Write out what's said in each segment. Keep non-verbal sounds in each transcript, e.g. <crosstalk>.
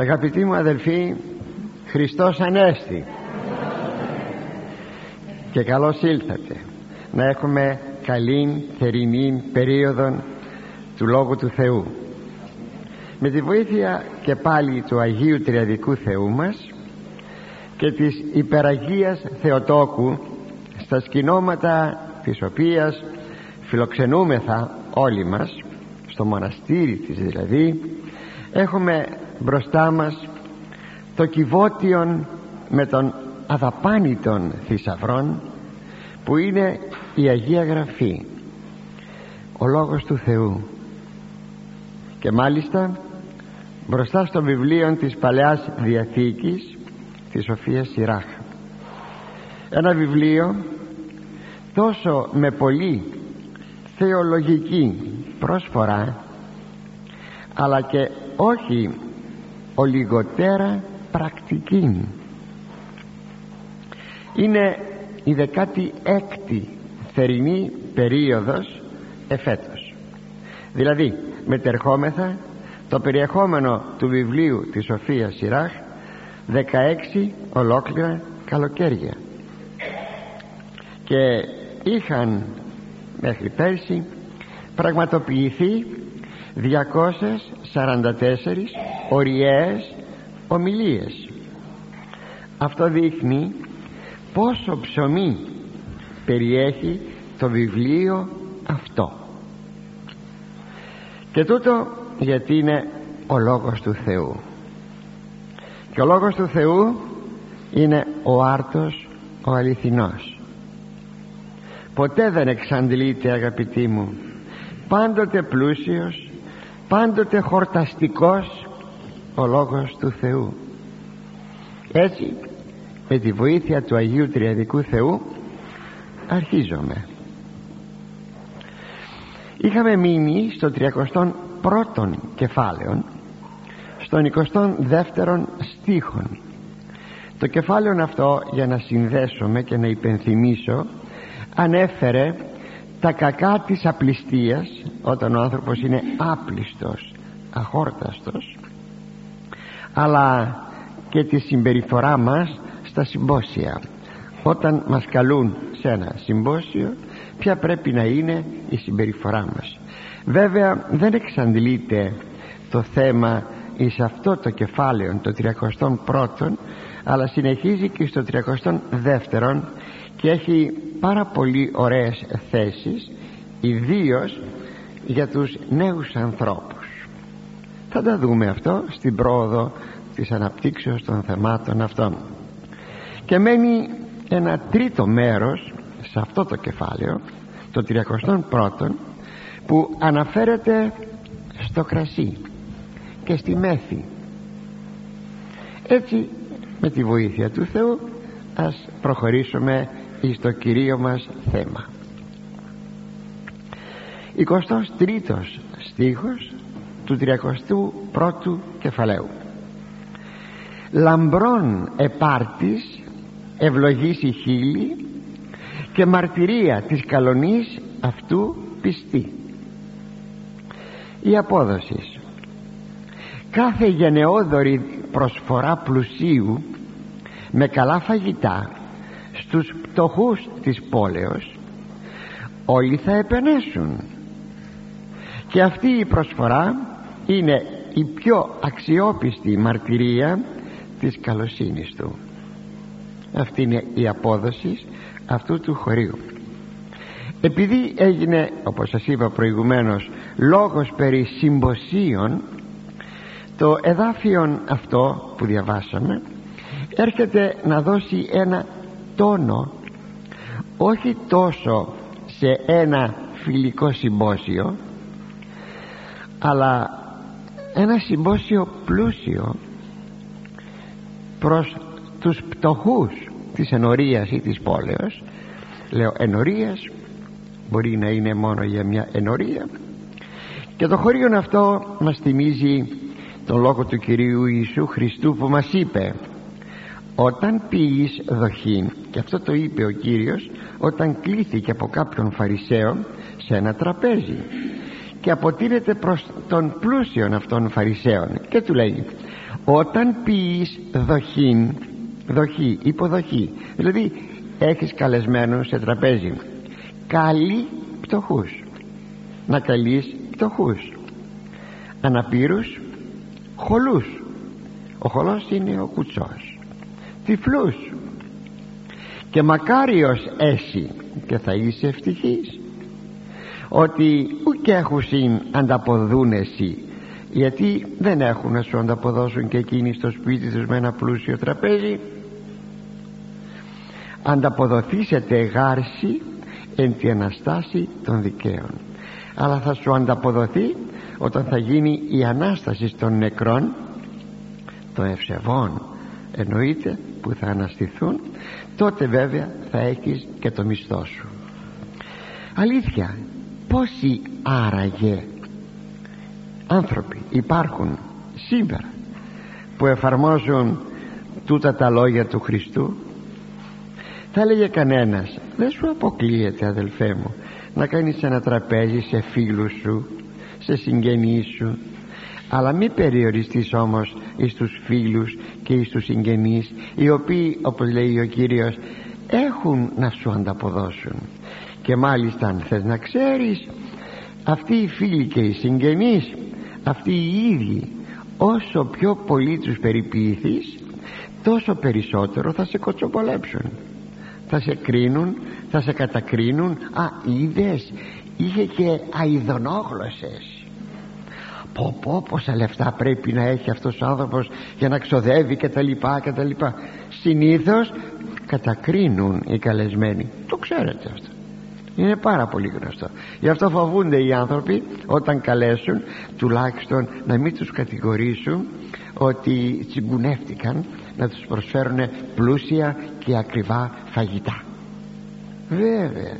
Αγαπητοί μου αδελφοί Χριστός Ανέστη. Και καλώς ήλθατε. Να έχουμε καλή θερινή περίοδο του Λόγου του Θεού. Με τη βοήθεια και πάλι του Αγίου Τριαδικού Θεού μας και της υπεραγίας Θεοτόκου στα σκηνώματα της οποίας φιλοξενούμεθα όλοι μας στο μοναστήρι της δηλαδή έχουμε μπροστά μας το κυβότιον με τον αδαπάνητον θησαυρών που είναι η Αγία Γραφή ο Λόγος του Θεού. Και μάλιστα μπροστά στο βιβλίο της Παλαιάς Διαθήκης της Σοφίας Σιράχ. Ένα βιβλίο τόσο με πολύ θεολογική πρόσφορα αλλά και όχι ολιγοτέρα πρακτική. Είναι η δεκάτη έκτη θερινή περίοδος εφέτος. Δηλαδή μετερχόμεθα το περιεχόμενο του βιβλίου της Σοφίας Σιράχ 16 ολόκληρα καλοκαίρια. Και είχαν μέχρι πέρσι πραγματοποιηθεί 244 οριές ομιλίες. Αυτό δείχνει πόσο ψωμί περιέχει το βιβλίο αυτό. Και τούτο γιατί είναι ο Λόγος του Θεού. Και ο Λόγος του Θεού είναι ο άρτος ο αληθινός. Ποτέ δεν εξαντλείται αγαπητοί μου. Πάντοτε πλούσιος πάντοτε χορταστικός ο Λόγος του Θεού. Έτσι με τη βοήθεια του Αγίου Τριαδικού Θεού αρχίζομαι. Είχαμε μείνει στο 31ο κεφάλαιο στον 22ο στίχον. Το κεφάλαιο αυτό για να συνδέσουμε και να υπενθυμίσω ανέφερε τα κακά της απληστίας όταν ο άνθρωπος είναι άπλιστος αχόρταστος αλλά και τη συμπεριφορά μας στα συμπόσια. Όταν μας καλούν σε ένα συμπόσιο ποια πρέπει να είναι η συμπεριφορά μας. Βέβαια δεν εξαντλείται το θέμα εις αυτό το κεφάλαιο το 31ο αλλά συνεχίζει και στο 32ο και έχει πάρα πολύ ωραίες θέσεις ιδίως για τους νέους ανθρώπους. Θα τα δούμε αυτό στην πρόοδο της αναπτύξεως των θεμάτων αυτών. Και μένει ένα τρίτο μέρος σε αυτό το κεφάλαιο το 31ο που αναφέρεται στο κρασί και στη μέθη. Έτσι με τη βοήθεια του Θεού ας προχωρήσουμε στο κυρίω μας θέμα. 23ος στίχος του 31ου κεφαλαίου. Λαμπρών επάρτης ευλογήσει η χείλη και μαρτυρία της καλονής αυτού πιστή η απόδοση. Κάθε γενναιόδορη προσφορά πλουσίου με καλά φαγητά στους πτωχούς της πόλεως όλοι θα επενέσουν. Και αυτή η προσφορά είναι η πιο αξιόπιστη μαρτυρία της καλοσύνης του. Αυτή είναι η απόδοση αυτού του χωρίου. Επειδή έγινε όπως σας είπα προηγουμένως λόγος περί συμποσίων το εδάφιο αυτό που διαβάσαμε έρχεται να δώσει ένα τόνο όχι τόσο σε ένα φιλικό συμπόσιο αλλά ένα συμπόσιο πλούσιο προς τους πτωχούς της ενορίας ή της πόλεως. Λέω ενορίας μπορεί να είναι μόνο για μια ενορία. Και το χωρίον αυτό μας θυμίζει τον λόγο του Κυρίου Ιησού Χριστού που μας είπε όταν πεις δοχή και αυτό το είπε ο Κύριος όταν κλήθηκε από κάποιον Φαρισαίο σε ένα τραπέζι και αποτείνεται προς τον πλούσιον αυτών Φαρισαίων και του λέει όταν πεις δοχήν δοχή, υποδοχή δηλαδή έχεις καλεσμένο σε τραπέζι καλεί πτωχούς να καλείς πτωχούς αναπήρους χολούς. Ο χολός είναι ο κουτσός τυφλούς. Και μακάριος έσυ και θα είσαι ευτυχής. Ότι ουκ έχουσιν ανταποδούν εσύ γιατί δεν έχουν να σου ανταποδώσουν και εκείνοι στο σπίτι τους με ένα πλούσιο τραπέζι. Ανταποδοθήσετε γάρση εν τη Αναστάση των δικαίων. Αλλά θα σου ανταποδοθεί όταν θα γίνει η Ανάσταση των νεκρών των ευσεβών εννοείται που θα αναστηθούν τότε βέβαια θα έχεις και το μισθό σου. Αλήθεια πόσοι άραγε άνθρωποι υπάρχουν σήμερα που εφαρμόζουν τούτα τα λόγια του Χριστού; Θα έλεγε κανένας δεν σου αποκλείεται αδελφέ μου να κάνεις ένα τραπέζι σε φίλους σου σε συγγενείς σου αλλά μην περιοριστείς όμως εις τους φίλους και εις τους συγγενείς οι οποίοι όπως λέει ο Κύριος έχουν να σου ανταποδώσουν. Και μάλιστα αν θες να ξέρεις αυτοί οι φίλοι και οι συγγενείς αυτοί οι ίδιοι όσο πιο πολύ τους περιποιηθείς τόσο περισσότερο θα σε κοτσοπολέψουν. Θα σε κρίνουν θα σε κατακρίνουν. Α είδες είχε και αειδονόγλωσσες πω πω πόσα λεφτά πρέπει να έχει αυτός ο άνθρωπος για να ξοδεύει και τα λοιπά και τα λοιπά. Συνήθως κατακρίνουν οι καλεσμένοι. Το ξέρετε αυτό. Είναι πάρα πολύ γνωστό. Γι' αυτό φοβούνται οι άνθρωποι όταν καλέσουν τουλάχιστον να μην τους κατηγορήσουν ότι τσιγκουνεύτηκαν να τους προσφέρουν πλούσια και ακριβά φαγητά. Βέβαια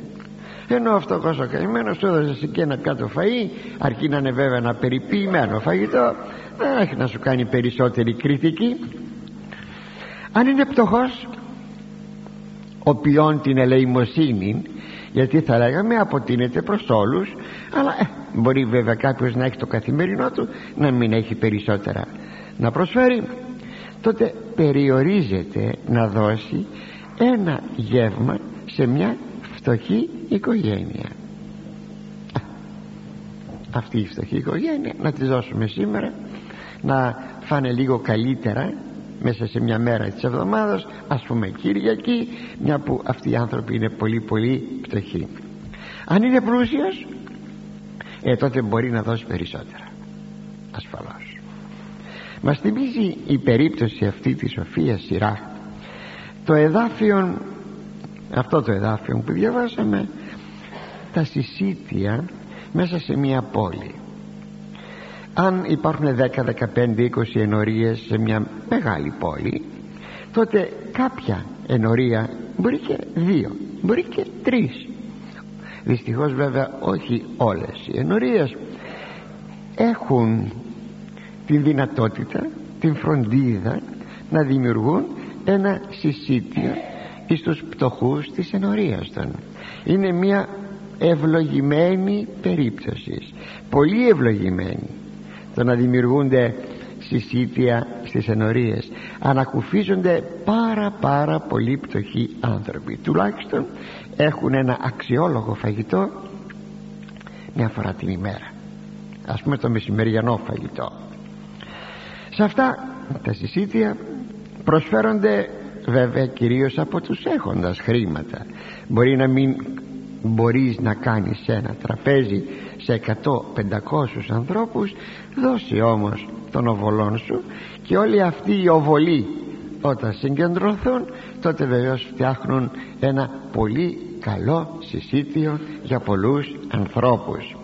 ενώ αυτό ο καημένος του έδωσε και ένα κάτω φαΐ αρκεί να είναι βέβαια ένα περιποιημένο φαγητό. Δεν έχει να σου κάνει περισσότερη κριτική. Αν είναι πτωχός ο ποιόν την ελεημοσύνη γιατί θα λέγαμε αποτείνεται προς όλους αλλά ε, μπορεί βέβαια κάποιος να έχει το καθημερινό του να μην έχει περισσότερα να προσφέρει. Τότε περιορίζεται να δώσει ένα γεύμα σε μια φτωχή οικογένεια. Αυτή η φτωχή οικογένεια να τη δώσουμε σήμερα να φάνε λίγο καλύτερα μέσα σε μια μέρα της εβδομάδας ας πούμε Κυριακή μια που αυτοί οι άνθρωποι είναι πολύ πολύ φτωχοί. Αν είναι πλούσιος ε, τότε μπορεί να δώσει περισσότερα. Ασφαλώς. Μας θυμίζει η περίπτωση αυτή της Σοφίας Σειρά το εδάφιο αυτό το εδάφιο που διαβάσαμε τα συσίτια μέσα σε μια πόλη. Αν υπάρχουν 10, 15, 20 ενορίες σε μια μεγάλη πόλη τότε κάποια ενορία μπορεί και δύο μπορεί και τρεις. Δυστυχώς βέβαια όχι όλες οι ενορίες έχουν την δυνατότητα την φροντίδα να δημιουργούν ένα συσίτιο εις τους πτωχούς της ενορίας των. Είναι μια ευλογημένη περίπτωση. Πολύ ευλογημένη. Το να δημιουργούνται συσίτια στις ενορίες. Ανακουφίζονται πάρα πάρα πολύ πτωχοί άνθρωποι. Τουλάχιστον έχουν ένα αξιόλογο φαγητό μια φορά την ημέρα. Ας πούμε το μεσημεριανό φαγητό. Σε αυτά τα συσίτια προσφέρονται βέβαια κυρίως από τους έχοντας χρήματα. Μπορεί να μην μπορείς να κάνεις ένα τραπέζι σε 100-500 ανθρώπους δώσει όμως τον οβολόν σου και όλοι αυτοί οι οβολοί όταν συγκεντρωθούν τότε βεβαίως φτιάχνουν ένα πολύ καλό συσίτιο για πολλούς ανθρώπους.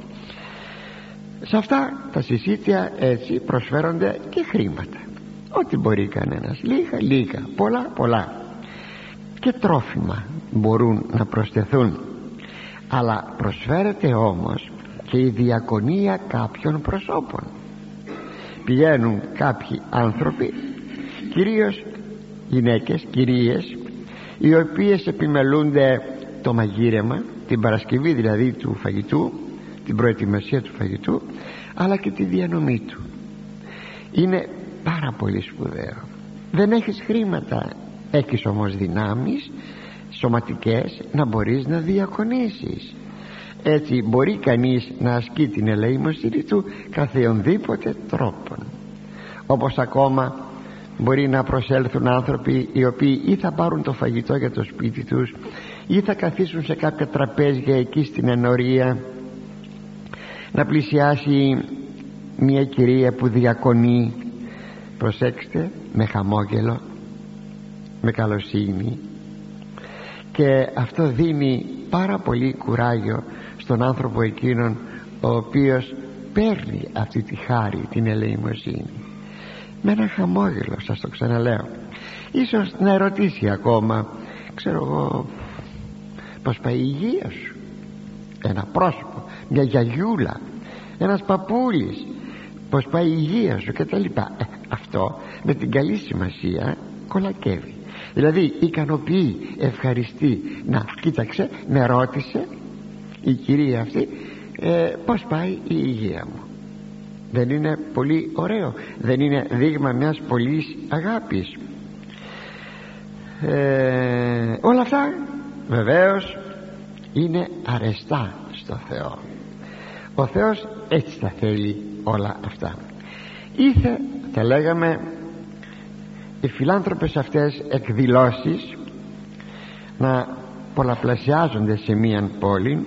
Σε αυτά τα συσίτια έτσι προσφέρονται και χρήματα ό,τι μπορεί κανένας. Λίγα λίγα. Πολλά πολλά. Και τρόφιμα μπορούν να προσθεθούν. Αλλά προσφέρεται όμως και η διακονία κάποιων προσώπων. Πηγαίνουν κάποιοι άνθρωποι κυρίως γυναίκες, κυρίες οι οποίες επιμελούνται το μαγείρεμα την Παρασκευή δηλαδή του φαγητού την προετοιμασία του φαγητού αλλά και τη διανομή του. Είναι πάρα πολύ σπουδαίο. Δεν έχεις χρήματα. Έχεις όμως δυνάμεις σωματικές να μπορείς να διακονήσεις. Έτσι μπορεί κανείς να ασκεί την ελεημοσύνη του καθεονδήποτε τρόπον. Όπως ακόμα μπορεί να προσέλθουν άνθρωποι οι οποίοι ή θα πάρουν το φαγητό για το σπίτι τους ή θα καθίσουν σε κάποια τραπέζια εκεί στην ενορία να πλησιάσει μια κυρία που διακονεί προσέξτε με χαμόγελο με καλοσύνη. Και αυτό δίνει πάρα πολύ κουράγιο στον άνθρωπο εκείνον ο οποίος παίρνει αυτή τη χάρη την ελεημοσύνη. Με ένα χαμόγελο σας το ξαναλέω. Ίσως να ερωτήσει ακόμα ξέρω εγώ πως πάει η υγεία σου; Ένα πρόσωπο μια γιαγιούλα ένας παππούλης πως πάει η υγεία σου και τα λοιπά. Ε, αυτό με την καλή σημασία κολακεύει. Δηλαδή ικανοποιεί ευχαριστεί. Να κοίταξε με ρώτησε η κυρία αυτή ε, πως πάει η υγεία μου. Δεν είναι πολύ ωραίο. Δεν είναι δείγμα μιας πολλής αγάπης. Ε, όλα αυτά βεβαίως είναι αρεστά στο Θεό ο Θεός έτσι τα θέλει όλα αυτά. Ήθε θα λέγαμε οι φιλάνθρωπες αυτές εκδηλώσεις να πολλαπλασιάζονται σε μίαν πόλη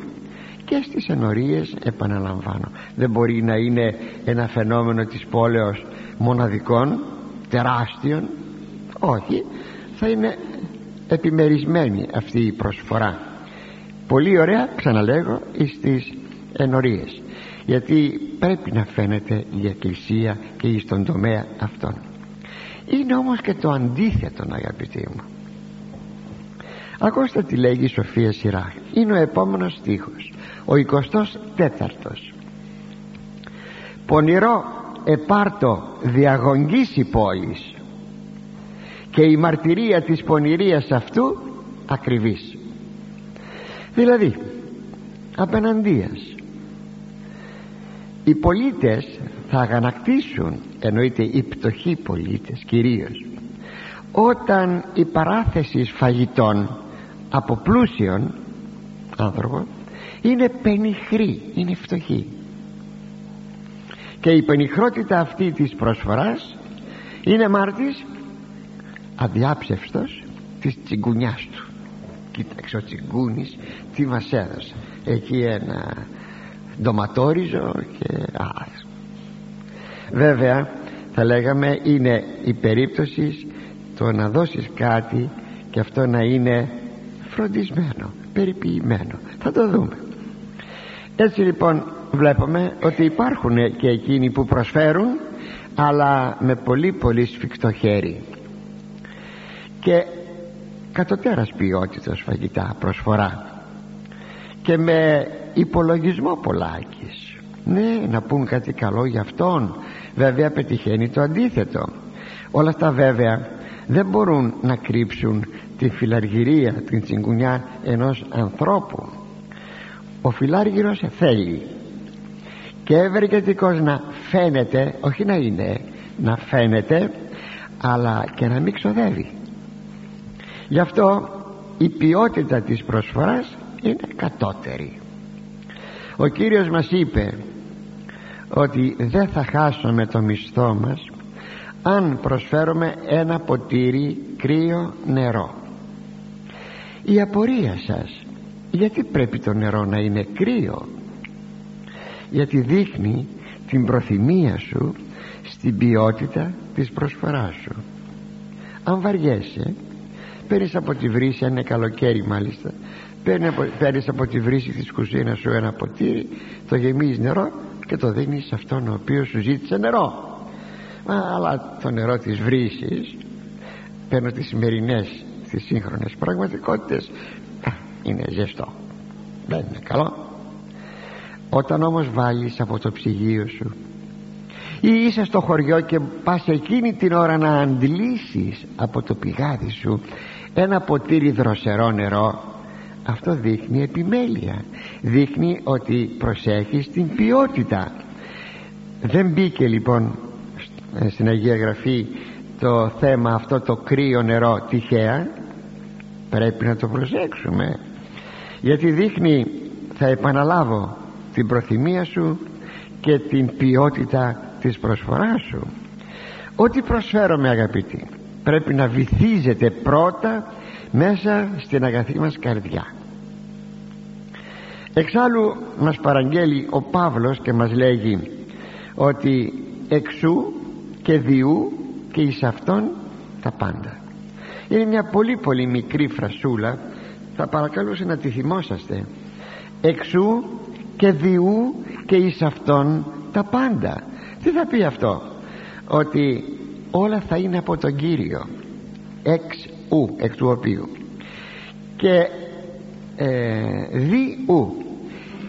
και στις ενορίες επαναλαμβάνω δεν μπορεί να είναι ένα φαινόμενο της πόλεως μοναδικών τεράστιων. Όχι θα είναι επιμερισμένη αυτή η προσφορά. Πολύ ωραία ξαναλέγω στις ενορίες γιατί πρέπει να φαίνεται η εκκλησία και στον τομέα αυτόν είναι όμως και το αντίθετο αγαπητοί μου. Ακούστε τι λέγει η Σοφία Σειρά είναι ο επόμενος στίχος. Ο 24ος πονηρό επάρτο διαγωγής η πόλης και η μαρτυρία της πονηρίας αυτού ακριβής δηλαδή απέναντίας οι πολίτες θα αγανακτήσουν εννοείται οι πτωχοί πολίτες κυρίως όταν η παράθεση φαγητών από πλούσιον άνθρωπο είναι πενιχρή, είναι φτωχή. Και η πενιχρότητα αυτή της προσφοράς είναι μάρτης αδιάψευστος της τσιγκουνιάς του. Κοίταξε ο τσιγκούνης τι μας έδωσε. Εκεί ένα ντοματόριζο και α, βέβαια θα λέγαμε είναι η περίπτωση το να δώσεις κάτι και αυτό να είναι φροντισμένο περιποιημένο. Θα το δούμε. Έτσι λοιπόν βλέπουμε ότι υπάρχουν και εκείνοι που προσφέρουν αλλά με πολύ πολύ σφιχτό χέρι. Και κατωτέρας ποιότητας φαγητά προσφορά και με υπολογισμό πολλάκις. Ναι να πούν κάτι καλό για αυτόν. Βέβαια πετυχαίνει το αντίθετο. Όλα αυτά βέβαια δεν μπορούν να κρύψουν τη φιλαργυρία την τσιγκουνιά ενός ανθρώπου. Ο φιλάργυρος θέλει και ευεργετικός να φαίνεται όχι να είναι να φαίνεται αλλά και να μην ξοδεύει. Γι' αυτό η ποιότητα της προσφοράς είναι κατώτερη. Ο Κύριος μας είπε ότι δεν θα χάσουμε το μισθό μας αν προσφέρουμε ένα ποτήρι κρύο νερό. Η απορία σας γιατί πρέπει το νερό να είναι κρύο; Γιατί δείχνει την προθυμία σου στην ποιότητα της προσφοράς σου. Αν βαριέσαι παίρνεις από τη βρύση αν είναι καλοκαίρι μάλιστα παίρνεις από τη βρύση της κουζίνας σου ένα ποτήρι το γεμίζεις νερό και το δίνεις σε αυτόν ο οποίος σου ζήτησε νερό. Αλλά το νερό της βρύσης παίρνω τις σημερινές τις σύγχρονες πραγματικότητες είναι ζεστό. Δεν είναι καλό. Όταν όμως βάλεις από το ψυγείο σου ή είσαι στο χωριό και πας εκείνη την ώρα να αντλήσεις από το πηγάδι σου ένα ποτήρι δροσερό νερό αυτό δείχνει επιμέλεια. Δείχνει ότι προσέχεις την ποιότητα. Δεν μπήκε λοιπόν ε, στην Αγία Γραφή το θέμα αυτό το κρύο νερό τυχαία. Πρέπει να το προσέξουμε. Γιατί δείχνει θα επαναλάβω την προθυμία σου και την ποιότητα της προσφοράς σου. Ό,τι προσφέρομαι αγαπητοί πρέπει να βυθίζεται πρώτα μέσα στην αγαθή μας καρδιά. Εξάλλου μας παραγγέλει ο Παύλος και μας λέγει ότι εξού και διού και εις αυτόν τα πάντα. Είναι μια πολύ πολύ μικρή φρασούλα. Θα παρακαλούσε να τη θυμόσαστε. Εξού και διού και εις αυτόν τα πάντα. Τι θα πει αυτό; Ότι όλα θα είναι από τον Κύριο. Εξ ου εκ του οποίου. Και ε, δι ου.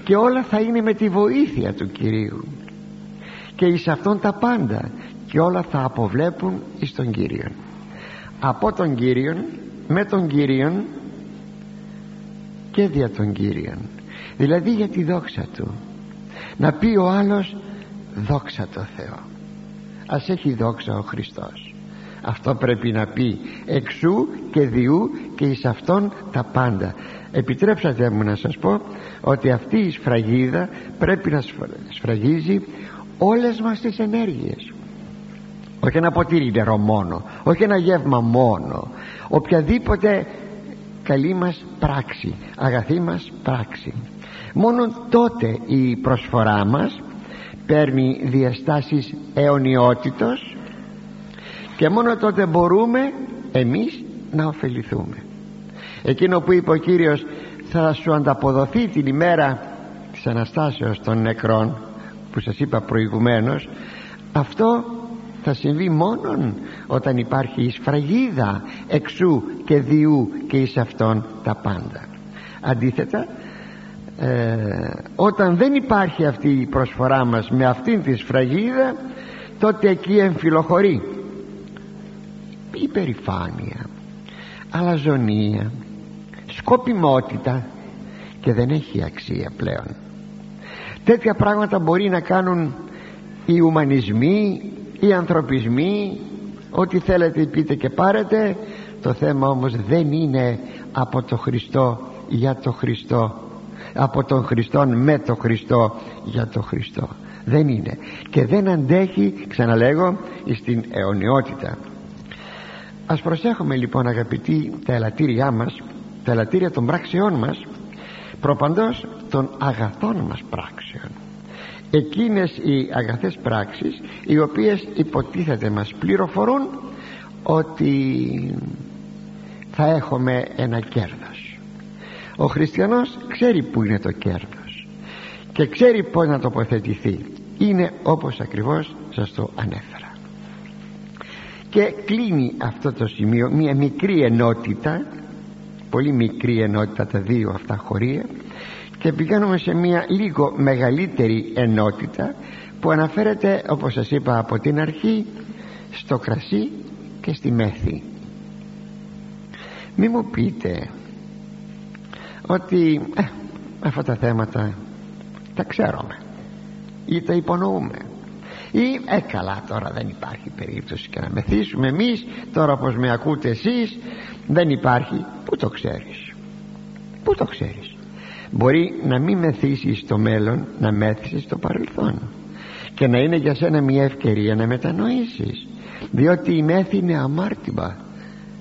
Και όλα θα είναι με τη βοήθεια του Κυρίου. Και εις αυτόν τα πάντα και όλα θα αποβλέπουν εις τον Κύριον. Από τον Κύριον με τον Κύριον και δια τον Κύριον. Δηλαδή για τη δόξα του. Να πει ο άλλος δόξα το Θεό ας έχει δόξα ο Χριστός αυτό πρέπει να πει εξού και διού και εις αυτόν τα πάντα. Επιτρέψατε μου να σας πω ότι αυτή η σφραγίδα πρέπει να σφραγίζει όλες μας τις ενέργειες. Όχι ένα ποτήρι νερό μόνο όχι ένα γεύμα μόνο. Οποιαδήποτε καλή μας πράξη αγαθή μας πράξη. Μόνο τότε η προσφορά μας παίρνει διαστάσεις αιωνιότητος και μόνο τότε μπορούμε εμείς να ωφεληθούμε. Εκείνο που είπε ο Κύριος θα σου ανταποδοθεί την ημέρα της Αναστάσεως των νεκρών που σας είπα προηγουμένως αυτό θα συμβεί μόνον όταν υπάρχει η σφραγίδα εξού και διού και εις αυτόν τα πάντα. Αντίθετα ε, όταν δεν υπάρχει αυτή η προσφορά μας με αυτήν τη σφραγίδα τότε εκεί εμφυλοχωρεί υπερηφάνεια αλαζονία σκοπιμότητα και δεν έχει αξία πλέον. Τέτοια πράγματα μπορεί να κάνουν οι ουμανισμοί οι ανθρωπισμοί ό,τι θέλετε πείτε και πάρετε. Το θέμα όμως δεν είναι από το Χριστό για το Χριστό από τον Χριστό με το Χριστό για το Χριστό. Δεν είναι. Και δεν αντέχει ξαναλέγω στην αιωνιότητα ας προσέχουμε λοιπόν αγαπητοί τα ελαττήριά μας τα ελαττήρια των πράξεών μας προπαντός των αγαθών μας πράξεων. Εκείνες οι αγαθές πράξεις οι οποίες υποτίθεται μας πληροφορούν ότι θα έχουμε ένα κέρδος. Ο χριστιανός ξέρει που είναι το κέρδος και ξέρει πως να τοποθετηθεί. Είναι όπως ακριβώς σας το ανέφερα και κλείνει αυτό το σημείο μια μικρή ενότητα πολύ μικρή ενότητα τα δύο αυτά χωρία και πηγαίνουμε σε μια λίγο μεγαλύτερη ενότητα που αναφέρεται όπως σας είπα από την αρχή στο κρασί και στη μέθη. Μη μου πείτε ότι ε, αυτά τα θέματα τα ξέρουμε ή τα υπονοούμε ή ε καλά τώρα δεν υπάρχει περίπτωση και να μεθύσουμε εμείς τώρα πως με ακούτε εσείς δεν υπάρχει. Που το ξέρεις; Που το ξέρεις; Μπορεί να μην μεθύσεις στο μέλλον να μέθησες στο παρελθόν. Και να είναι για σένα μια ευκαιρία να μετανοήσεις. Διότι η μέθη είναι αμάρτημα.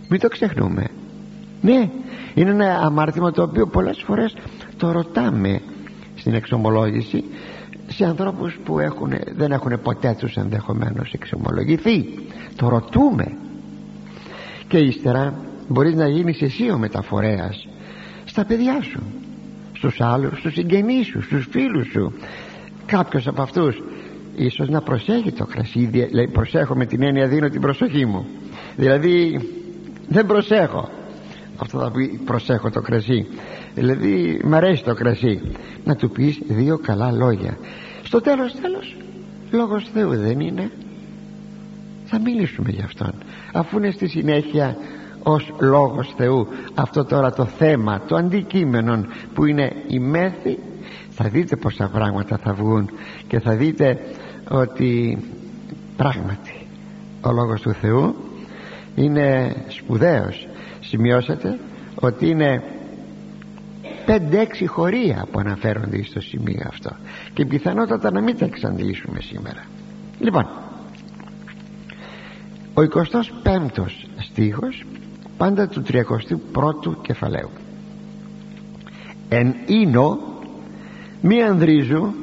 Μην το ξεχνούμε. Ναι είναι ένα αμάρτημα το οποίο πολλές φορές το ρωτάμε στην εξομολόγηση σε ανθρώπους που έχουν, δεν έχουν ποτέ τους ενδεχομένως εξομολογηθεί. Το ρωτούμε. Και ύστερα μπορείς να γίνεις εσύ ο μεταφορέας στα παιδιά σου στους άλλους, στους συγγενείς σου, στους φίλους σου. Κάποιος από αυτούς ίσως να προσέχει το κρασί λέει προσέχω με την έννοια δίνω την προσοχή μου. Δηλαδή δεν προσέχω αυτό θα πει προσέχω το κρασί δηλαδή μ' αρέσει το κρασί να του πεις δύο καλά λόγια. Στο τέλος τέλος λόγος Θεού δεν είναι. Θα μιλήσουμε γι' αυτόν. Αφού είναι στη συνέχεια ως λόγος Θεού αυτό τώρα το θέμα το αντικείμενο που είναι η μέθη θα δείτε πόσα πράγματα θα βγουν και θα δείτε ότι πράγματι ο Λόγος του Θεού είναι σπουδαίος σημειώσατε ότι είναι 5-6 χωρία που αναφέρονται στο σημείο αυτό. Και πιθανότατα να μην τα εξαντλήσουμε σήμερα. Λοιπόν ο 25ος στίχος πάντα του 31ου κεφαλαίου. Εν ίνο μη ανδρίζου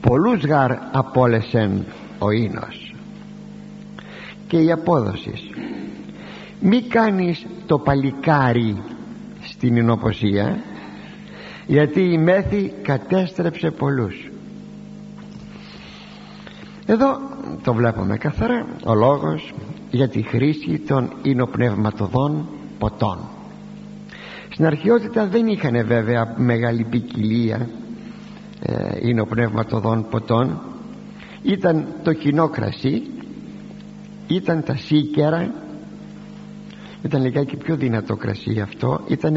πολλούς γαρ απόλεσεν ο ίνος και η απόδοση μη κάνεις το παλικάρι στην εινοποσία γιατί η μέθη κατέστρεψε πολλούς. Εδώ το βλέπουμε καθαρά ο λόγος για τη χρήση των ινοπνευματοδών ποτών. Στην αρχαιότητα δεν είχαν βέβαια μεγάλη ποικιλία ε, ινοπνευματοδών ποτών. Ήταν το κοινό κρασί ήταν τα σίκερα ήταν λιγάκι πιο δυνατό κρασί αυτό. Ήταν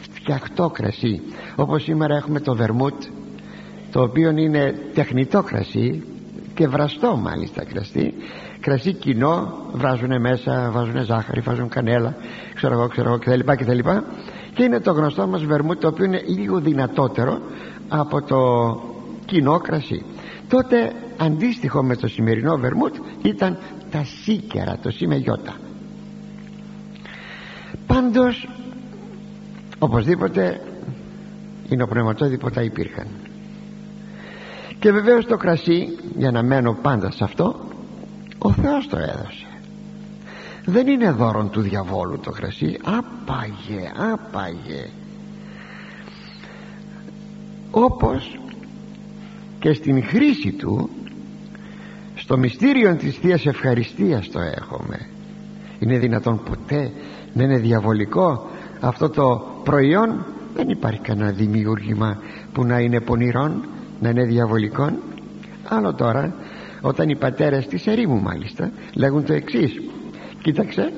φτιαχτό κρασί. Όπως σήμερα έχουμε το βερμούτ το οποίο είναι τεχνητό κρασί και βραστό μάλιστα κρασί. Κρασί κοινό βράζουν μέσα βάζουν ζάχαρη, βάζουν κανέλα ξέρω εγώ, ξέρω εγώ κτλ κτλ. Και είναι το γνωστό μας βερμούτ το οποίο είναι λίγο δυνατότερο από το κοινό κρασί. Τότε αντίστοιχο με το σημερινό βερμούτ ήταν τα σίκερα το σιμεγιώτα πάντως οπωσδήποτε είναι ο υπήρχαν. Και βεβαίως το κρασί για να μένω πάντα σε αυτό ο Θεός το έδωσε. Δεν είναι δώρον του διαβόλου το κρασί. Άπαγε άπαγε. Όπως και στην χρήση του στο μυστήριο της Θείας Ευχαριστίας το έχουμε. Είναι δυνατόν ποτέ να είναι διαβολικό. Αυτό το προϊόν δεν υπάρχει κανένα δημιούργημα που να είναι πονηρόν να είναι διαβολικό άλλο τώρα όταν οι πατέρες της ερήμου μάλιστα λέγουν το εξής. Κοίταξε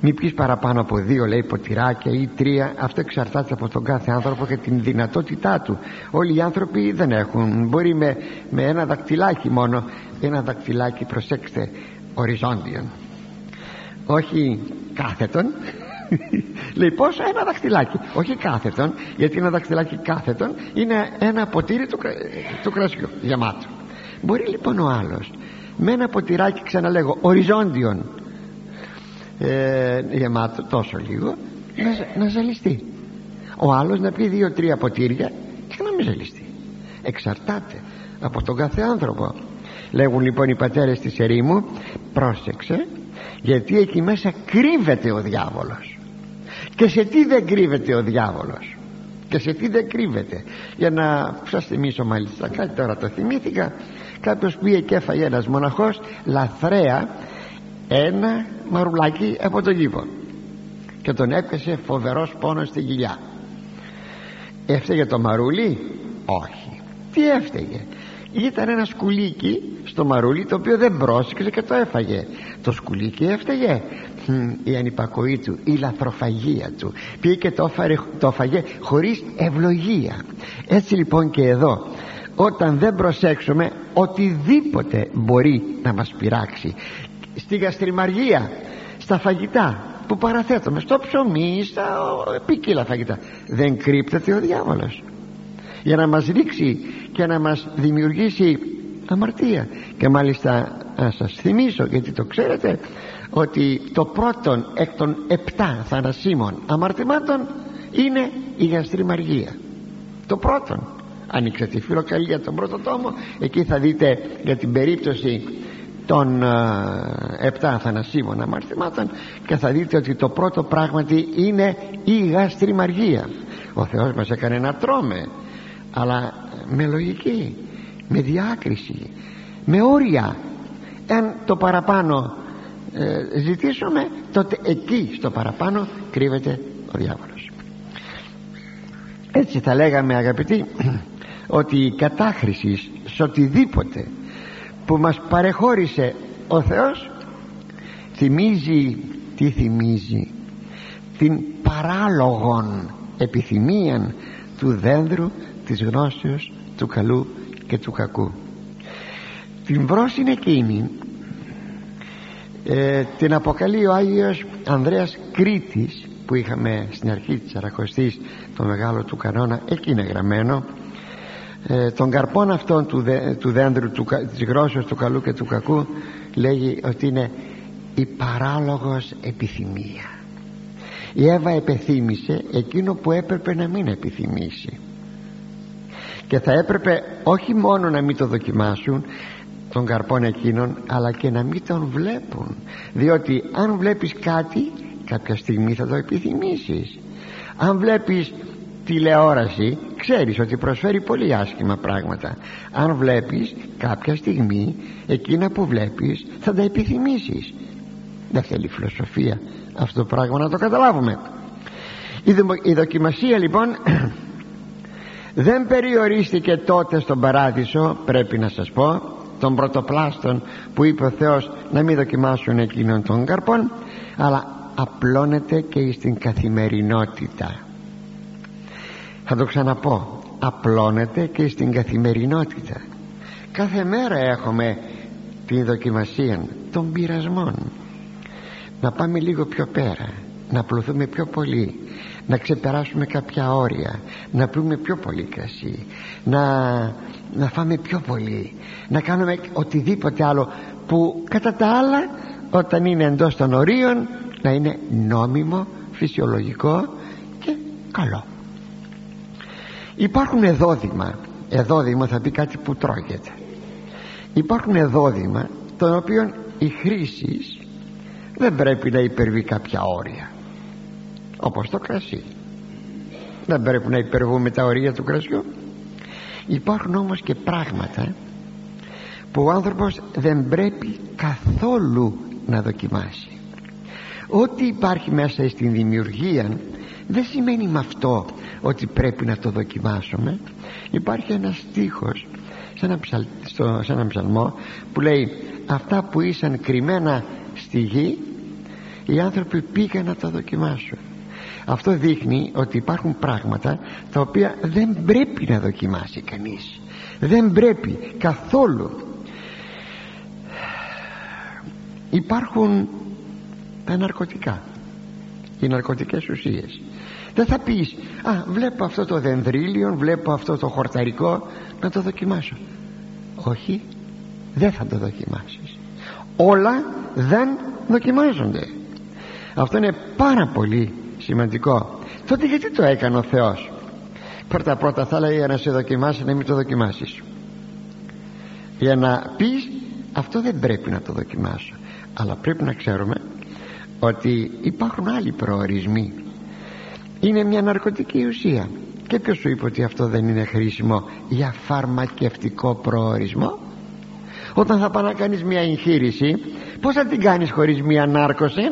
μη πεις παραπάνω από δύο λέει ποτηράκια ή τρία. Αυτό εξαρτάται από τον κάθε άνθρωπο και την δυνατότητά του. Όλοι οι άνθρωποι δεν έχουν. Μπορεί με, με ένα δακτυλάκι μόνο. Ένα δακτυλάκι προσέξτε οριζόντιον όχι κάθετον. <laughs> Λέει πόσο ένα δαχτυλάκι. Όχι κάθετον γιατί ένα δαχτυλάκι κάθετον είναι ένα ποτήρι του, του κρασιού γεμάτο. Μπορεί λοιπόν ο άλλος με ένα ποτηράκι ξαναλέγω οριζόντιον ε, γεμάτο τόσο λίγο να, να ζαλιστεί. Ο άλλος να πει δύο-τρία ποτήρια και να μην ζαλιστεί. Εξαρτάται από τον κάθε άνθρωπο. Λέγουν λοιπόν οι πατέρες της ερήμου πρόσεξε γιατί εκεί μέσα κρύβεται ο διάβολος. Και σε τι δεν κρύβεται ο διάβολος. Και σε τι δεν κρύβεται. Για να σας θυμίσω μάλιστα κάτι τώρα το θυμήθηκα. Κάποιος πήγε και έφαγε ένας μοναχός λαθρέα ένα μαρουλάκι από τον κήπο και τον έπιασε φοβερός πόνος στη κοιλιά. Έφταιγε το μαρούλι; Όχι. Τι έφταιγε; Ήταν ένα σκουλίκι στο μαρούλι το οποίο δεν πρόσεξε και το έφαγε. Το σκουλίκι έφταιγε. Η ανυπακοή του η λαθροφαγία του. Πήγε και το, έφαγε, το έφαγε χωρίς ευλογία. Έτσι λοιπόν και εδώ όταν δεν προσέξουμε οτιδήποτε μπορεί να μας πειράξει. Στη γαστριμαργία στα φαγητά που παραθέτουμε στο ψωμί στα ποικίλα φαγητά δεν κρύπτεται ο διάβολος για να μας ρίξει και να μας δημιουργήσει αμαρτία και μάλιστα να σας θυμίσω γιατί το ξέρετε ότι το πρώτον εκ των επτά θανασίμων αμαρτημάτων είναι η γαστριμαργία. Το πρώτον. Ανοίξτε τη φιλοκαλία τον πρώτο τόμο. Εκεί θα δείτε για την περίπτωση των επτά θανασίμων αμαρτημάτων και θα δείτε ότι το πρώτο πράγματι είναι η γαστριμαργία. Ο Θεός μας έκανε να τρώμε αλλά με λογική με διάκριση με όρια. Αν το παραπάνω ε, ζητήσουμε τότε εκεί στο παραπάνω κρύβεται ο διάβολος. Έτσι θα λέγαμε αγαπητοί ότι η κατάχρηση σε οτιδήποτε που μας παρεχώρησε ο Θεός θυμίζει τι θυμίζει. Την παράλογον επιθυμία του δένδρου της γνώσεως του καλού και του κακού. Την είναι εκείνη ε, την αποκαλεί ο Άγιος Ανδρέας Κρήτης που είχαμε στην αρχή της Αρακοστής το μεγάλο του κανόνα εκεί είναι γραμμένο ε, των καρπών αυτών του, του δέντρου του, της γρόσεως του καλού και του κακού λέγει ότι είναι η παράλογος επιθυμία η Εύα επιθύμησε εκείνο που έπρεπε να μην επιθυμήσει και θα έπρεπε όχι μόνο να μην το δοκιμάσουν των καρπών εκείνων αλλά και να μην τον βλέπουν. Διότι αν βλέπεις κάτι κάποια στιγμή θα το επιθυμήσεις. Αν βλέπεις τηλεόραση ξέρεις ότι προσφέρει πολύ άσχημα πράγματα. Αν βλέπεις κάποια στιγμή εκείνα που βλέπεις θα τα επιθυμήσεις. Δεν θέλει φιλοσοφία αυτό το πράγμα να το καταλάβουμε. Η, δοκιμασία λοιπόν δεν περιορίστηκε τότε στον παράδεισο πρέπει να σας πω των πρωτοπλάστων που είπε ο Θεός να μην δοκιμάσουν εκείνον των καρπών αλλά απλώνεται και στην καθημερινότητα. Θα το ξαναπώ. Απλώνεται και στην καθημερινότητα. Κάθε μέρα έχουμε την δοκιμασία των πειρασμών. Να πάμε λίγο πιο πέρα να απλωθούμε πιο πολύ να ξεπεράσουμε κάποια όρια. Να πούμε πιο πολύ κρασί να, να φάμε πιο πολύ. Να κάνουμε οτιδήποτε άλλο που κατά τα άλλα όταν είναι εντός των ορίων να είναι νόμιμο, φυσιολογικό και καλό. Υπάρχουν εδόδημα. Εδόδημα θα πει κάτι που τρώγεται. Υπάρχουν εδόδημα των οποίων η χρήση δεν πρέπει να υπερβεί κάποια όρια όπως το κρασί. Δεν πρέπει να υπερβούμε τα ορία του κρασιού. Υπάρχουν όμως και πράγματα που ο άνθρωπος δεν πρέπει καθόλου να δοκιμάσει. Ό,τι υπάρχει μέσα στην δημιουργία δεν σημαίνει με αυτό ότι πρέπει να το δοκιμάσουμε. Υπάρχει ένας στίχος σε ένα, ψαλ, στο, σε ένα ψαλμό που λέει αυτά που ήσαν κρυμμένα στη γη οι άνθρωποι πήγαν να τα δοκιμάσουν αυτό δείχνει ότι υπάρχουν πράγματα τα οποία δεν πρέπει να δοκιμάσει κανείς. Δεν πρέπει καθόλου. Υπάρχουν τα ναρκωτικά. Οι ναρκωτικές ουσίες. Δεν θα πεις α βλέπω αυτό το δενδρίλιο βλέπω αυτό το χορταρικό να το δοκιμάσω όχι δεν θα το δοκιμάσεις. Όλα δεν δοκιμάζονται. Αυτό είναι πάρα πολύ σημαντικό. Τότε γιατί το έκανε ο Θεός; Πρώτα πρώτα θα λέει να σε δοκιμάσει να μην το δοκιμάσεις. Για να πεις αυτό δεν πρέπει να το δοκιμάσω. Αλλά πρέπει να ξέρουμε ότι υπάρχουν άλλοι προορισμοί. Είναι μια ναρκωτική ουσία. Και ποιος σου είπε ότι αυτό δεν είναι χρήσιμο για φαρμακευτικό προορισμό; Όταν θα πάει να κάνεις μια εγχείρηση πως θα την κάνεις χωρίς μια νάρκωση;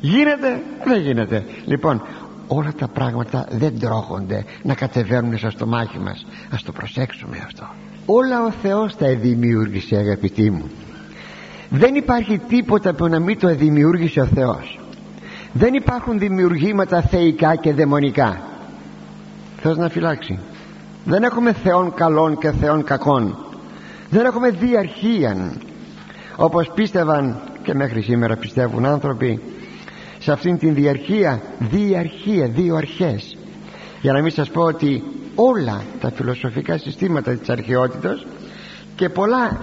Γίνεται δεν γίνεται. Λοιπόν όλα τα πράγματα δεν τρώγονται να κατεβαίνουν στο στομάχι μας. Ας το προσέξουμε αυτό. Όλα ο Θεός τα δημιούργησε αγαπητοί μου. Δεν υπάρχει τίποτα που να μην το δημιούργησε ο Θεός. Δεν υπάρχουν δημιουργήματα θεϊκά και δαιμονικά. Θεός να φυλάξει. Δεν έχουμε θεών καλών και θεών κακών δεν έχουμε διαρχίαν όπως πίστευαν και μέχρι σήμερα πιστεύουν άνθρωποι σε αυτήν την διαρχία διαρχία, δύο αρχές. Για να μην σας πω ότι όλα τα φιλοσοφικά συστήματα της αρχαιότητας και πολλά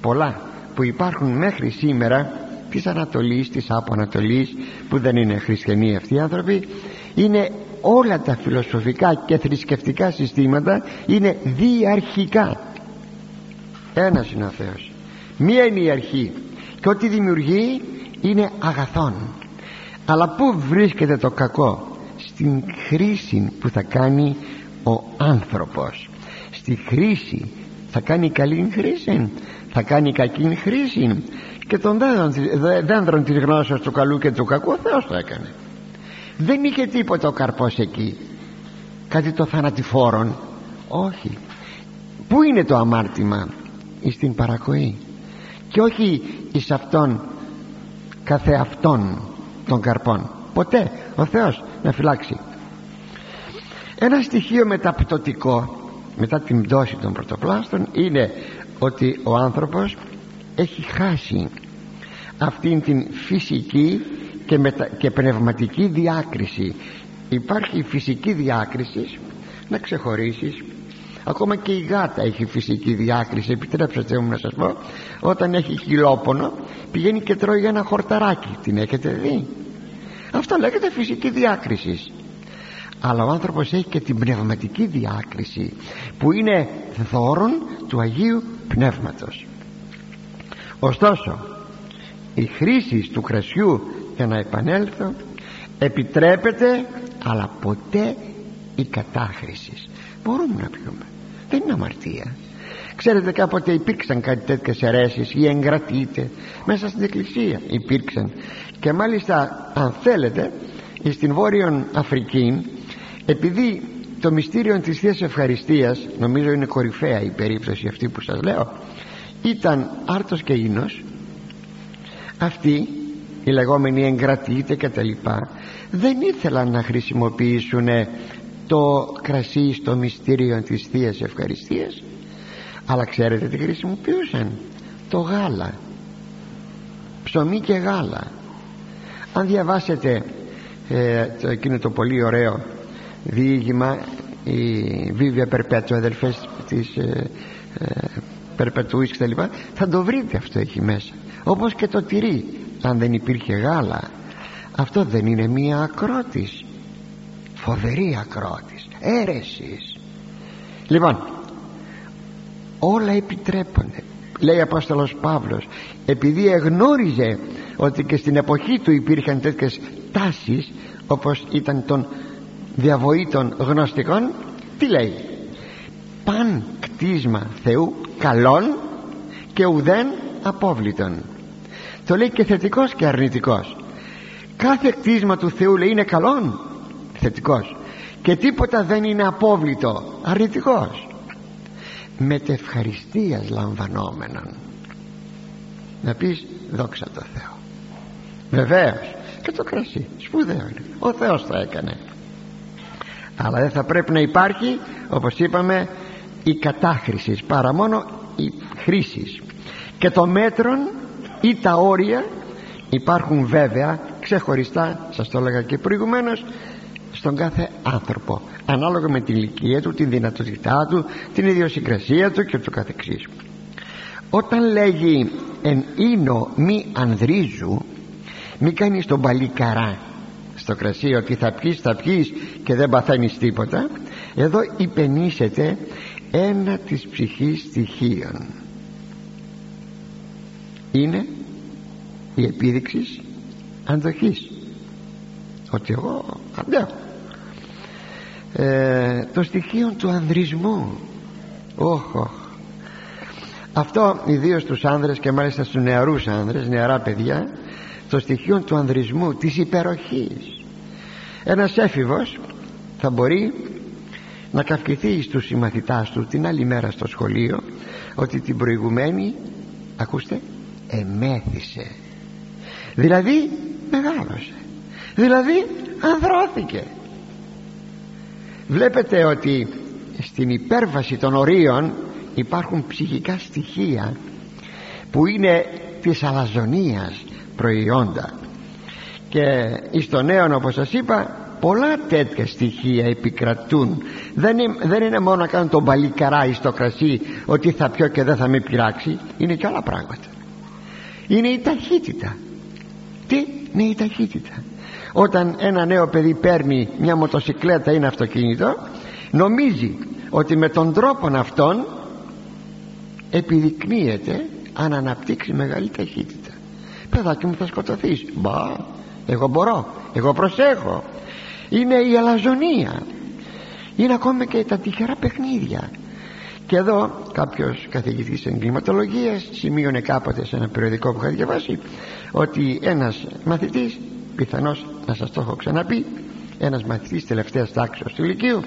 πολλά που υπάρχουν μέχρι σήμερα της Ανατολής, της Απο-Ανατολής που δεν είναι χριστιανοί αυτοί οι άνθρωποι είναι όλα τα φιλοσοφικά και θρησκευτικά συστήματα είναι διαρχικά. Ένας είναι ο Θεός. Μία είναι η αρχή και ό,τι δημιουργεί είναι αγαθόν αλλά πού βρίσκεται το κακό; Στην χρήση που θα κάνει ο άνθρωπος. Στη χρήση. Θα κάνει καλή χρήση. Θα κάνει κακή χρήση. Και των δέντρων της γνώσεως του καλού και του κακού ο Θεός το έκανε. Δεν είχε τίποτα ο καρπός εκεί. Κάτι το θανατηφόρον. Όχι. Πού είναι το αμάρτημα; Στην παρακοή. Και όχι εις αυτόν καθεαυτόν των καρπών. Ποτέ. Ο Θεός να φυλάξει. Ένα στοιχείο μεταπτωτικό μετά την πτώση των πρωτοπλάστων είναι ότι ο άνθρωπος έχει χάσει αυτήν την φυσική και, και πνευματική διάκριση. Υπάρχει φυσική διάκριση να ξεχωρίσεις ακόμα και η γάτα έχει φυσική διάκριση. Επιτρέψτε μου να σας πω όταν έχει χιλόπονο πηγαίνει και τρώει ένα χορταράκι. Την έχετε δει; Αυτό λέγεται φυσική διάκριση. Αλλά ο άνθρωπος έχει και την πνευματική διάκριση που είναι δώρον του Αγίου Πνεύματος. Ωστόσο η χρήση του κρασιού για να επανέλθω επιτρέπεται αλλά ποτέ η κατάχρηση. Μπορούμε να πιούμε δεν είναι αμαρτία. Ξέρετε κάποτε υπήρξαν κάτι τέτοιες αιρέσεις ή εγκρατείτε μέσα στην εκκλησία. Υπήρξαν. Και μάλιστα αν θέλετε στην Βόρειο Αφρική επειδή το μυστήριο της Θείας Ευχαριστίας νομίζω είναι κορυφαία η περίπτωση αυτή που σας λέω ήταν άρτος και ίνος αυτοί οι λεγόμενοι εγκρατείτε και τα λοιπά δεν ήθελαν να χρησιμοποιήσουν το κρασί στο μυστήριο της Θείας Ευχαριστίας. Αλλά ξέρετε τι χρησιμοποιούσαν; Το γάλα. Ψωμί και γάλα. Αν διαβάσετε ε, το, εκείνο το πολύ ωραίο διήγημα η Βίβια Περπέτσο αδελφές της ε, ε, Περπετουής και τα λοιπά θα το βρείτε αυτό εκεί μέσα. Όπως και το τυρί αν δεν υπήρχε γάλα. Αυτό δεν είναι μία ακρότης φοβερή ακρότης. Αίρεσης λοιπόν όλα επιτρέπονται. Λέει ο Απόστολος Παύλος επειδή εγνώριζε ότι και στην εποχή του υπήρχαν τέτοιες τάσεις όπως ήταν των διαβοήτων γνωστικών τι λέει; Παν κτίσμα Θεού καλών και ουδέν απόβλητον το λέει και θετικός και αρνητικός. Κάθε κτίσμα του Θεού λέει είναι καλόν θετικός. Και τίποτα δεν είναι απόβλητο. Αρνητικός. Μετευχαριστίας λαμβανόμενον να πεις δόξα τω Θεώ. Βεβαίως. Και το κρασί σπουδαίο είναι. Ο Θεός το έκανε. Αλλά δεν θα πρέπει να υπάρχει όπως είπαμε η κατάχρησης παρά μόνο η χρήσης. Και το μέτρον ή τα όρια υπάρχουν βέβαια ξεχωριστά σας το έλεγα και προηγουμένως στον κάθε άνθρωπο ανάλογα με την ηλικία του, την δυνατότητά του την ιδιοσυγκρασία του και το καθεξής. Όταν λέγει εν ίνο μη ανδρίζου μη κάνεις τον παλικαρά στο κρασί ότι θα πιείς θα πιείς και δεν παθαίνεις τίποτα εδώ υπενήσεται ένα της ψυχής στοιχείων. Είναι η επίδειξης αντοχής ότι εγώ αντέχω ε, το στοιχείο του ανδρισμού. Όχ, όχ. αυτό ιδίως στους άνδρες και μάλιστα στους νεαρούς άνδρες νεαρά παιδιά το στοιχείο του ανδρισμού της υπεροχής. Ένας έφηβος θα μπορεί να καυκηθεί στους συμμαθητάς του την άλλη μέρα στο σχολείο ότι την προηγουμένη ακούστε εμέθησε. Δηλαδή μεγάλωσε. Δηλαδή ανδρώθηκε βλέπετε ότι στην υπέρβαση των ορίων υπάρχουν ψυχικά στοιχεία που είναι της αλαζονίας προϊόντα. Και εις το νέο όπως σας είπα πολλά τέτοια στοιχεία επικρατούν. Δεν είναι, δεν είναι μόνο να κάνουν τον παλικαρά στο κρασί ότι θα πιω και δεν θα με πειράξει. Είναι και άλλα πράγματα. Είναι η ταχύτητα. Τι είναι η ταχύτητα; Όταν ένα νέο παιδί παίρνει μια μοτοσυκλέτα ή ένα αυτοκίνητο νομίζει ότι με τον τρόπο αυτόν επιδεικνύεται αν αναπτύξει μεγάλη ταχύτητα. Παιδάκι μου θα σκοτωθείς. Μπα εγώ μπορώ εγώ προσέχω. Είναι η αλαζονία. Είναι ακόμα και τα τυχερά παιχνίδια. Και εδώ κάποιος καθηγητής εγκληματολογίας σημείωνε κάποτε σε ένα περιοδικό που είχα διαβάσει ότι ένας μαθητής πιθανώς να σας το έχω ξαναπεί ένας μαθητής τελευταίας τάξης του Λυκείου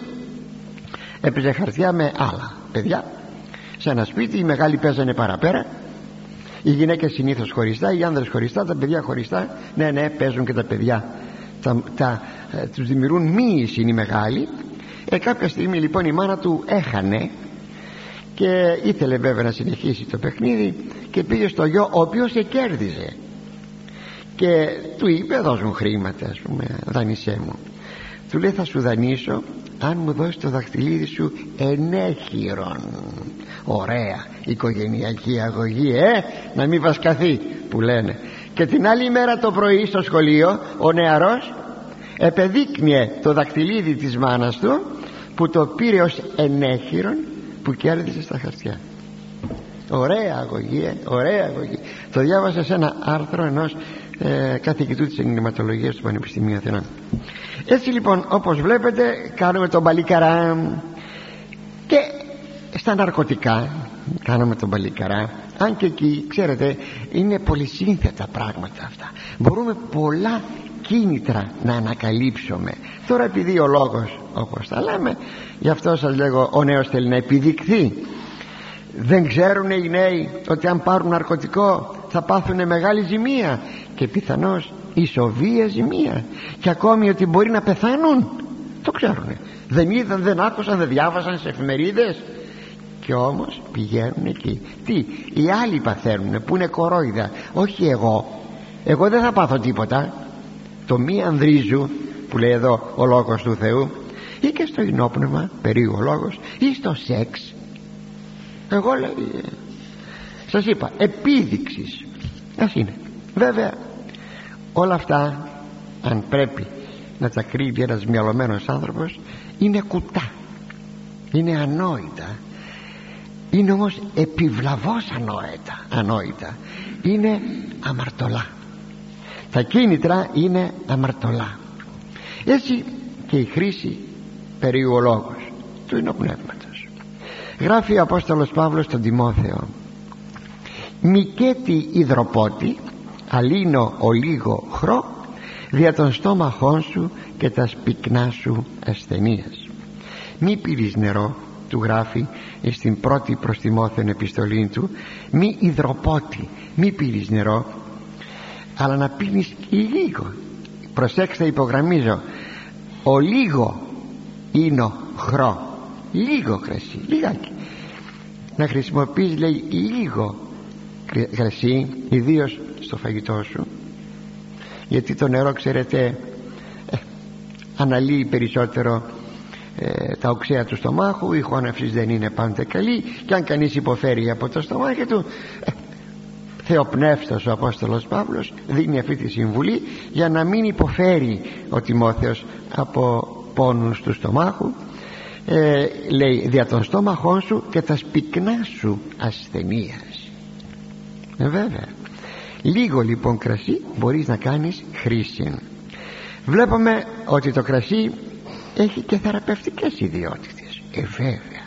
έπαιζε χαρτιά με άλλα παιδιά. Σε ένα σπίτι οι μεγάλοι παίζανε παραπέρα. Οι γυναίκες συνήθως χωριστά οι άνδρες χωριστά τα παιδιά χωριστά. Ναι ναι παίζουν και τα παιδιά. Τα, τα, ε, τους δημιουργούν μοίηση είναι οι μεγάλοι. Ε, κάποια στιγμή λοιπόν η μάνα του έχανε και ήθελε βέβαια να συνεχίσει το παιχνίδι και πήγε στο γιο ο οποίος κέρδιζε και του είπε δώσ' μου χρήματα ας πούμε δανεισέ μου του λέει θα σου δανείσω αν μου δώσεις το δαχτυλίδι σου ενέχειρον ωραία οικογενειακή αγωγή ε να μην βασκαθεί που λένε. Και την άλλη μέρα το πρωί στο σχολείο ο νεαρός επεδείκνυε το δακτυλίδι της μάνας του που το πήρε ως ενέχειρον που κέρδισε στα χαρτιά. Ωραία αγωγή ε, ωραία αγωγή. Το διάβασα σε ένα άρθρο ενός ε, καθηγητού της εγκληματολογίας του Πανεπιστημίου Αθηνών. Έτσι λοιπόν όπως βλέπετε κάνουμε τον παλικαρά. Και στα ναρκωτικά κάνουμε τον παλικαρά. Αν και εκεί ξέρετε είναι πολυσύνθετα πράγματα αυτά. Μπορούμε πολλά κίνητρα να ανακαλύψουμε. Τώρα επειδή ο λόγος όπως τα λέμε γι' αυτό σας λέγω ο νέος θέλει να επιδειχθεί. Δεν ξέρουν οι νέοι ότι αν πάρουν ναρκωτικό θα πάθουν μεγάλη ζημία και πιθανώς ισοβία ζημία. Και ακόμη ότι μπορεί να πεθάνουν. Το ξέρουν δεν είδαν, δεν άκουσαν, δεν διάβασαν σε εφημερίδες. Και όμως πηγαίνουν εκεί. Τι, οι άλλοι παθαίνουν που είναι κορόιδα. Όχι εγώ. Εγώ δεν θα πάθω τίποτα. Το μη ανδρίζου που λέει εδώ ο λόγος του Θεού ή και στο ενόπνευμα περίπου ο λόγος ή στο σεξ. Εγώ λέει σας είπα επίδειξης ας είναι. Βέβαια όλα αυτά αν πρέπει να τα κρύβει ένας μυαλωμένος άνθρωπος είναι κουτά. Είναι ανόητα. Είναι όμως επιβλαβώς ανόητα, ανόητα. είναι αμαρτωλά. Τα κίνητρα είναι αμαρτωλά. Έτσι και η χρήση περί ο λόγος του ενοπνεύματος γράφει ο Απόστολος Παύλος στον Τιμόθεο μικέτη υδροπότη αλίνο ολίγο χρό δια των στόμαχών σου και τα σπυκνά σου ασθενείας. Μη πήρεις νερό του γράφει στην πρώτη προς Τιμόθεον επιστολή του. Μη υδροπότη μη πήρεις νερό αλλά να πίνεις λίγο προσέξτε υπογραμμίζω ο λίγο είναι χρό λίγο κρασί λίγάκι να χρησιμοποιείς λέει λίγο κρασί ιδίως στο φαγητό σου. Γιατί το νερό ξέρετε ε, αναλύει περισσότερο ε, τα οξέα του στομάχου η χώνευσης δεν είναι πάντα καλή και αν κανείς υποφέρει από το στομάχι του ε, Θεοπνεύστος ο Απόστολος Παύλος δίνει αυτή τη συμβουλή για να μην υποφέρει ο Τιμόθεος από πόνους του στομάχου. Ε, λέει δια των στόμαχών σου και τα σπυκνά σου ασθενείας ε, βέβαια. Λίγο λοιπόν κρασί μπορείς να κάνεις χρήση βλέπουμε ότι το κρασί έχει και θεραπευτικές ιδιότητες. Ε βέβαια.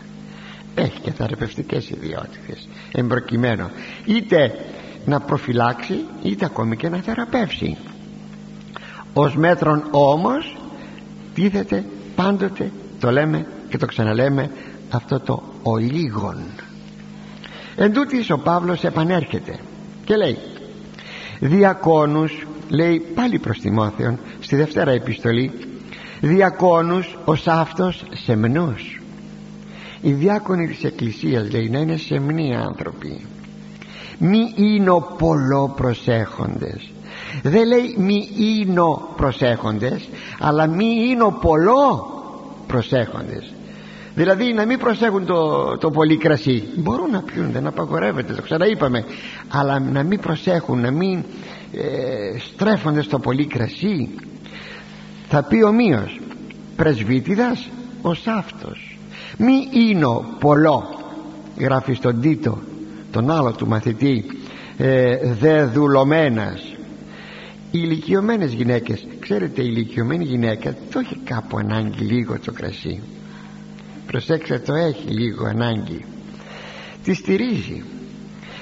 Έχει και θεραπευτικές ιδιότητες. Εμπροκειμένο είτε να προφυλάξει είτε ακόμη και να θεραπεύσει. Ως μέτρον όμως τίθεται πάντοτε το λέμε και το ξαναλέμε αυτό το ολίγον εν τούτης ο Παύλος επανέρχεται και λέει διακόνους λέει πάλι προς Τιμόθεον στη δευτέρα επιστολή διακόνους ως αυτός σεμνούς οι διάκονοι της Εκκλησίας λέει να είναι σεμνοί άνθρωποι. Μη είναι πολλό προσέχοντες δεν λέει μη είναι προσέχοντες αλλά μη είναι πολλό προσέχοντες δηλαδή να μην προσέχουν το, το πολύ κρασί μπορούν να πιούν δεν απαγορεύεται το ξαναείπαμε. Αλλά να μην προσέχουν να μην ε, στρέφονται στο πολύ κρασί θα πει ομοίως πρεσβύτιδας ως αυτός μη είναι πολλό γράφει στον Τίτο τον άλλο του μαθητή ε, δε δουλωμένας οι ηλικιωμένες γυναίκες ξέρετε η ηλικιωμένη γυναίκα το έχει κάπου ανάγκη λίγο το κρασί προσέξτε το έχει λίγο ανάγκη. Τη στηρίζει.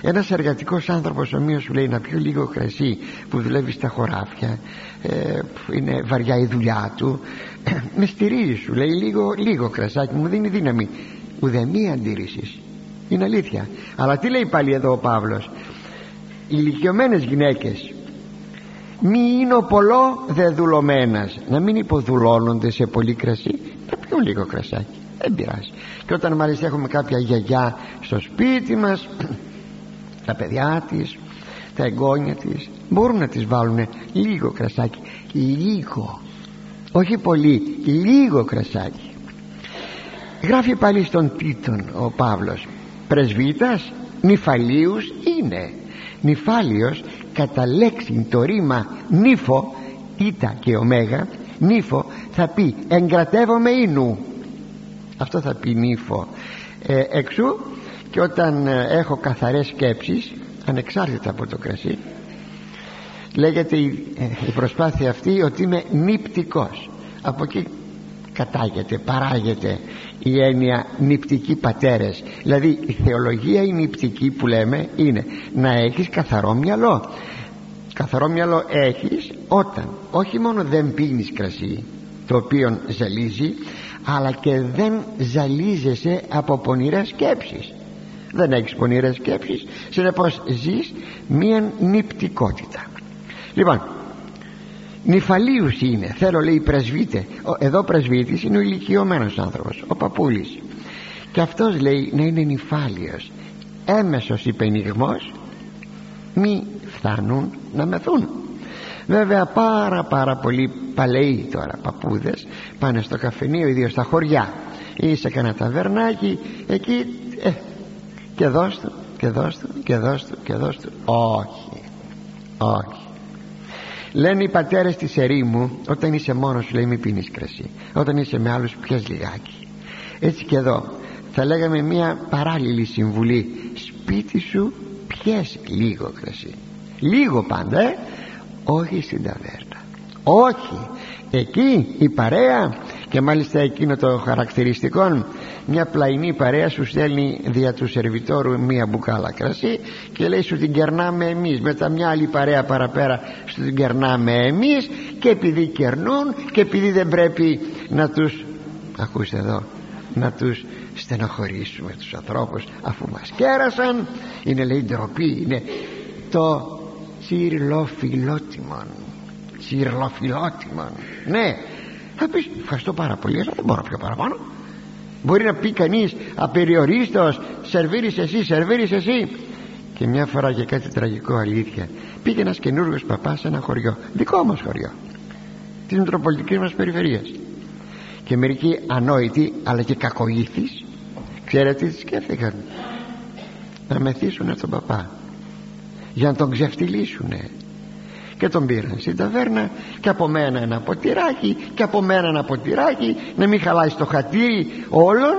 Ένας εργατικός άνθρωπος ομοίως σου λέει να πιω λίγο κρασί που δουλεύεις στα χωράφια ε, είναι βαριά η δουλειά του <clears throat> με στηρίζει σου λέει λίγο, λίγο κρασάκι μου δίνει δύναμη ουδέμια αντίρρησης. Είναι αλήθεια. Αλλά τι λέει πάλι εδώ ο Παύλος. Οι ηλικιωμένες γυναίκες μη είναι πολλό δε δουλωμένας. Να μην υποδουλώνονται σε πολύ κρασί να πιούν λίγο κρασάκι δεν πειράζει. Και όταν μάλιστα έχουμε κάποια γιαγιά στο σπίτι μας <clears throat> τα παιδιά της στα εγγόνια της μπορούν να τις βάλουν λίγο κρασάκι. Λίγο. Όχι πολύ λίγο κρασάκι. Γράφει πάλι στον Τίτον ο Παύλος πρεσβύτας νυφαλίους είναι. Νυφάλιος κατά λέξη το ρήμα νύφο ήτα και ωμέγα νύφο θα πει εγκρατεύομαι ίνου αυτό θα πει νύφο. Ε, εξού και όταν ε, έχω καθαρές σκέψεις ανεξάρτητα από το κρασί λέγεται η, ε, η προσπάθεια αυτή ότι είμαι νυπτικός. Από εκεί κατάγεται, παράγεται η έννοια νυπτικοί πατέρες. Δηλαδή η θεολογία η νυπτική που λέμε είναι να έχεις καθαρό μυαλό. Καθαρό μυαλό έχεις όταν όχι μόνο δεν πίνεις κρασί το οποίο ζαλίζει αλλά και δεν ζαλίζεσαι από πονηρές σκέψεις. Δεν έχεις πονηρές σκέψεις. Συνεπώς ζεις μία νυπτικότητα. Λοιπόν νυφαλίους είναι. Θέλω λέει πρεσβήτε εδώ πρεσβήτης είναι ο ηλικιωμένος άνθρωπος ο παππούλης. Και αυτός λέει να είναι νυφάλιος. Έμεσος υπενιγμός μη φτάνουν να μεθούν βέβαια πάρα πάρα πολλοί παλαιοί τώρα παππούδες πάνε στο καφενείο ιδίως στα χωριά. Ή σε κανένα ταβερνάκι εκεί ε, και δώσ' του και δώσ' του και δώσ' του και δώσ' του. Όχι όχι. Λένε οι πατέρες της ερήμου όταν είσαι μόνος σου λέει μη πίνεις κρασί. Όταν είσαι με άλλους πιες λιγάκι. Έτσι και εδώ θα λέγαμε μια παράλληλη συμβουλή. Σπίτι σου πιες λίγο κρασί. Λίγο πάντα ε; Όχι στην ταβέρνα. Όχι. Εκεί η παρέα και μάλιστα εκείνο το χαρακτηριστικό μια πλαϊνή παρέα σου στέλνει δια του σερβιτόρου μία μπουκάλα κρασί και λέει σου την κερνάμε εμείς μετά μια άλλη παρέα παραπέρα σου την κερνάμε εμείς και επειδή κερνούν και επειδή δεν πρέπει να τους ακούστε εδώ να τους στενοχωρήσουμε τους ανθρώπους αφού μας κέρασαν. Είναι λέει ντροπή είναι το τσιρλοφιλότιμον τσιρλοφιλότιμον ναι. Θα πεις ευχαριστώ πάρα πολύ αλλά δεν μπορώ πιο παραπάνω μπορεί να πει κανείς απεριορίστος σερβίρεις εσύ σερβίρεις εσύ και μια φορά για κάτι τραγικό αλήθεια πήγε ένας καινούργιος παπάς σε ένα χωριό δικό μας χωριό της Μητροπολιτικής μας περιφερειάς. Και μερικοί ανόητοι αλλά και κακοήθεις ξέρετε τι σκέφτηκαν. Να μεθύσουν τον παπά για να τον ξεφτυλίσουνε. Και τον πήραν στην ταβέρνα και από μένα ένα ποτηράκι και από μένα ένα ποτηράκι να μην χαλάει το χατήρι όλων.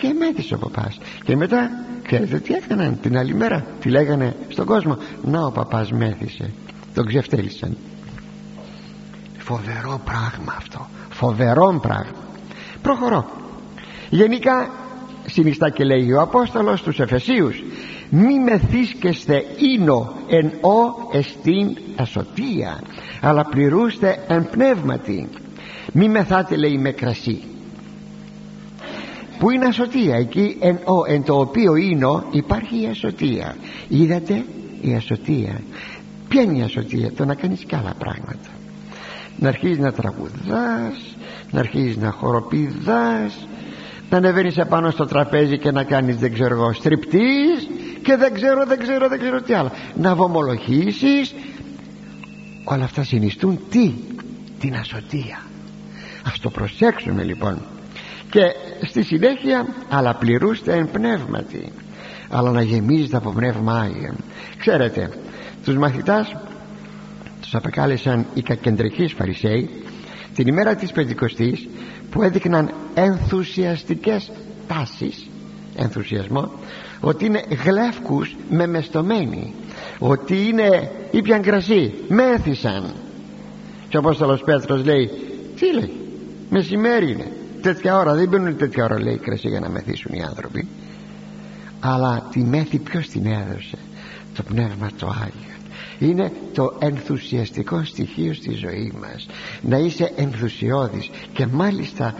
Και μέτρησε ο παπάς. Και μετά ξέρετε τι έκαναν την άλλη μέρα; Τι λέγανε στον κόσμο να ο παπάς μέθησε τον ξεφτέλησαν φοβερό πράγμα αυτό. Φοβερό πράγμα. Προχωρώ. Γενικά συνιστά και λέει ο Απόστολος στους Εφεσίους μη μεθύσκεστε ίνο εν ο εστίν ασωτεία αλλά πληρούστε εν πνεύματι. Μη μεθάτε λέει με κρασί. Που είναι ασωτεία εκεί εν, ο, εν το οποίο ίνο υπάρχει η ασωτεία είδατε; Η ασωτεία ποια είναι η ασωτεία το να κάνεις και άλλα πράγματα. Να αρχίζεις να τραγουδάς να αρχίζεις να χοροπηδάς να ανεβαίνεις επάνω στο τραπέζι και να κάνεις δεν ξέρω εγώ στριπτής και δεν ξέρω δεν ξέρω δεν ξέρω τι άλλο. Να βομολογήσεις. Όλα αυτά συνιστούν τι; Την ασωτεία ας το προσέξουμε λοιπόν. Και στη συνέχεια αλλά πληρούστε εν πνεύματι. Αλλά να γεμίζετε από πνεύμα Άγιο ξέρετε τους μαθητάς τους απεκάλεσαν οι κακεντρικοί φαρισαίοι την ημέρα της Πεντηκοστής που έδειχναν ενθουσιαστικές τάσεις ενθουσιασμό ότι είναι γλεύκους με μεστομένοι ότι είναι ήπιαν κρασί μέθησαν και ο Απόστολος Πέτρος λέει τι λέει μεσημέρι είναι τέτοια ώρα δεν πίνουν τέτοια ώρα λέει κρασί για να μεθύσουν οι άνθρωποι αλλά τη μέθη ποιος την έδωσε το πνεύμα το Άγιος είναι το ενθουσιαστικό στοιχείο στη ζωή μας. Να είσαι ενθουσιώδης και μάλιστα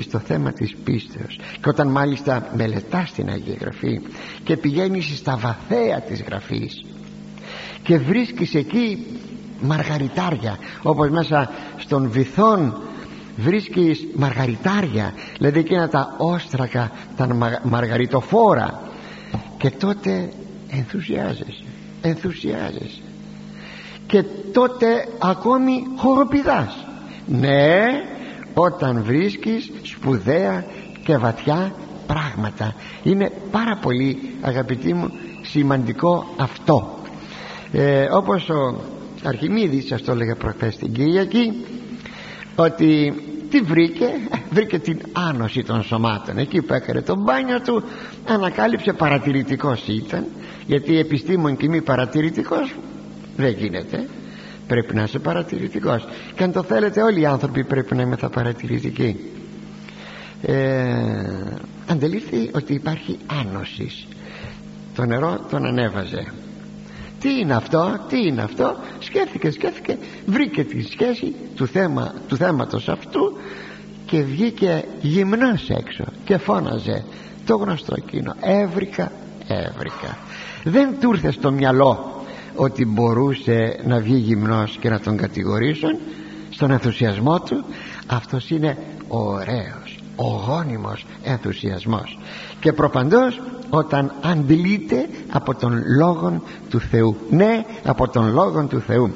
στο θέμα της πίστεως. Και όταν μάλιστα μελετάς την Αγία Γραφή και πηγαίνεις στα βαθέα της Γραφής και βρίσκεις εκεί μαργαριτάρια όπως μέσα στον βυθόν βρίσκεις μαργαριτάρια δηλαδή εκείνα τα όστρακα τα μαργαριτοφόρα και τότε ενθουσιάζεσαι ενθουσιάζεσαι και τότε ακόμη χοροπηδάς. Ναι όταν βρίσκεις σπουδαία και βαθιά πράγματα. Είναι πάρα πολύ αγαπητοί μου σημαντικό αυτό. Ε, όπως ο Αρχιμίδης σας το έλεγε προχθές την Κυριακή ότι τι βρήκε ε, βρήκε την άνοση των σωμάτων. Εκεί που έκανε τον μπάνιο του ανακάλυψε παρατηρητικός ήταν γιατί επιστήμον και μη παρατηρητικός δεν γίνεται. Πρέπει να είσαι παρατηρητικός. Και αν το θέλετε όλοι οι άνθρωποι πρέπει να είμαστε παρατηρητικοί. Ε, αντελήφθη ότι υπάρχει άνοσης. Το νερό τον ανέβαζε. Τι είναι αυτό, τι είναι αυτό; Σκέφτηκε, σκέφτηκε. Βρήκε τη σχέση του, θέμα, του θέματος αυτού και βγήκε γυμνός έξω και φώναζε το γνωστό εκείνο. Έβρικα, έβρικα δεν του ήρθε στο μυαλό ότι μπορούσε να βγει γυμνός και να τον κατηγορήσουν στον ενθουσιασμό του. Αυτός είναι ωραίος ο γόνιμος ενθουσιασμός. Και προπαντός όταν αντιλείται από τον λόγο του Θεού. Ναι από τον λόγο του Θεού.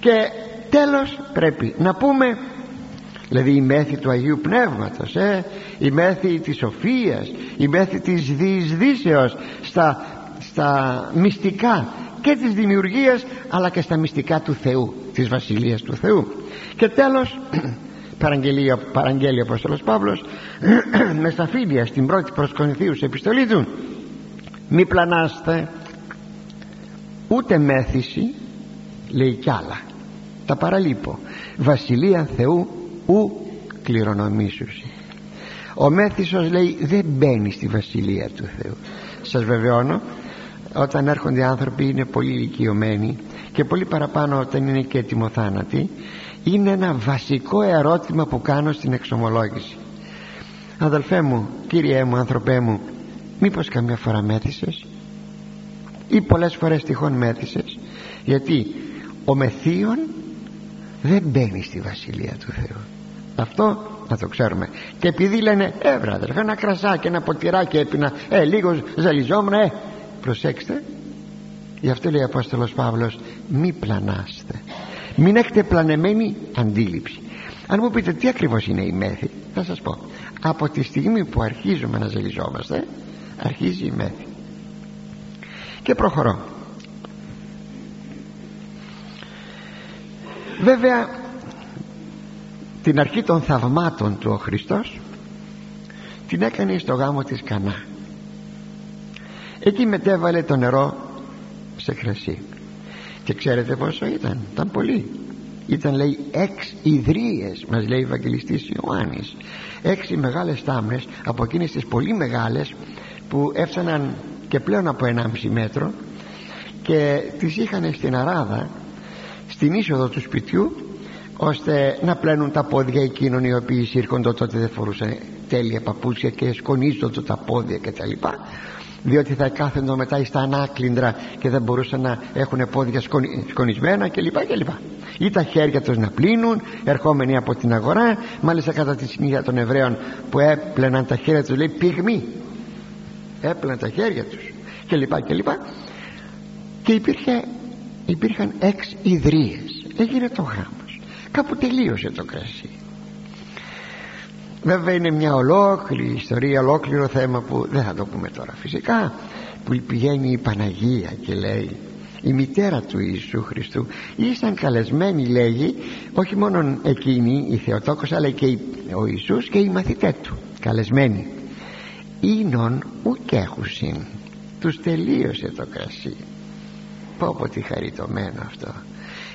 Και τέλος πρέπει να πούμε δηλαδή η μέθη του Αγίου Πνεύματος ε, η μέθη της σοφίας η μέθη της διεισδύσεως στα, στα μυστικά και της δημιουργίας αλλά και στα μυστικά του Θεού της Βασιλείας του Θεού. Και τέλος <clears throat> παραγγελία, παραγγέλει ο Απόστολος Παύλος <clears throat> με σαφήνεια στην πρώτη προς Κορινθίους επιστολή του μη πλανάστε ούτε μέθηση λέει κι άλλα. Τα παραλείπω. Βασιλεία Θεού ου κληρονομήσουσι. Ο μέθησος λέει δεν μπαίνει στη βασιλεία του Θεού. Σας βεβαιώνω όταν έρχονται άνθρωποι είναι πολύ ηλικιωμένοι και πολύ παραπάνω όταν είναι και έτοιμοθάνατοι είναι ένα βασικό ερώτημα που κάνω στην εξομολόγηση. Αδελφέ μου κύριέ μου ανθρωπέ μου μήπως καμιά φορά μέθησες; Ή πολλές φορές τυχόν μέθησες; Γιατί ο μεθύων δεν μπαίνει στη Βασιλεία του Θεού. Αυτό να το ξέρουμε. Και επειδή λένε ε βράδερ ένα κρασάκι ένα ποτηράκι έπινα. Ε λίγος ζαλιζόμουν ε προσέξτε γι' αυτό λέει ο Απόστολος Παύλος μη πλανάστε. Μην έχετε πλανεμένη αντίληψη αν μου πείτε τι ακριβώς είναι η μέθη θα σας πω. Από τη στιγμή που αρχίζουμε να ζελιζόμαστε αρχίζει η μέθη. Και προχωρώ. Βέβαια την αρχή των θαυμάτων του ο Χριστός την έκανε στο γάμο της Κανά εκεί μετέβαλε το νερό σε κρασί και ξέρετε πόσο ήταν. Ήταν πολύ. Ήταν λέει έξι ιδρύες μας λέει ο Ευαγγελιστής Ιωάννης. Έξι μεγάλες τάμνες από εκείνες τις πολύ μεγάλες που έφταναν και πλέον από 1,5 μέτρο και τις είχαν στην αράδα στην είσοδο του σπιτιού ώστε να πλένουν τα πόδια εκείνων οι οποίοι σύρκονται τότε δεν φορούσαν τέλεια παπούτσια και σκονίζονται τα πόδια κτλ διότι θα κάθεντο μετά στα ανάκλυντρα και δεν μπορούσαν να έχουν πόδια σκονι, σκονισμένα κλπ. κλπ. Ή τα χέρια τους να πλύνουν ερχόμενοι από την αγορά μάλιστα κατά τη συνήθεια των Εβραίων που έπλαιναν τα χέρια τους λέει πυγμή έπλαιναν τα χέρια τους κλπ. κλπ. Και υπήρχε, υπήρχαν έξι ιδρύες έγινε το γάμος κάπου τελείωσε το κρασί βέβαια είναι μια ολόκληρη ιστορία ολόκληρο θέμα που δεν θα το πούμε τώρα. Φυσικά που πηγαίνει η Παναγία και λέει η μητέρα του Ιησού Χριστού ήσαν καλεσμένοι λέγει όχι μόνο εκείνη η Θεοτόκος αλλά και ο Ιησούς και οι μαθητές του καλεσμένοι. Ίνον ουκ έχουσιν τους τελείωσε το κρασί πω πω τι χαριτωμένο αυτό.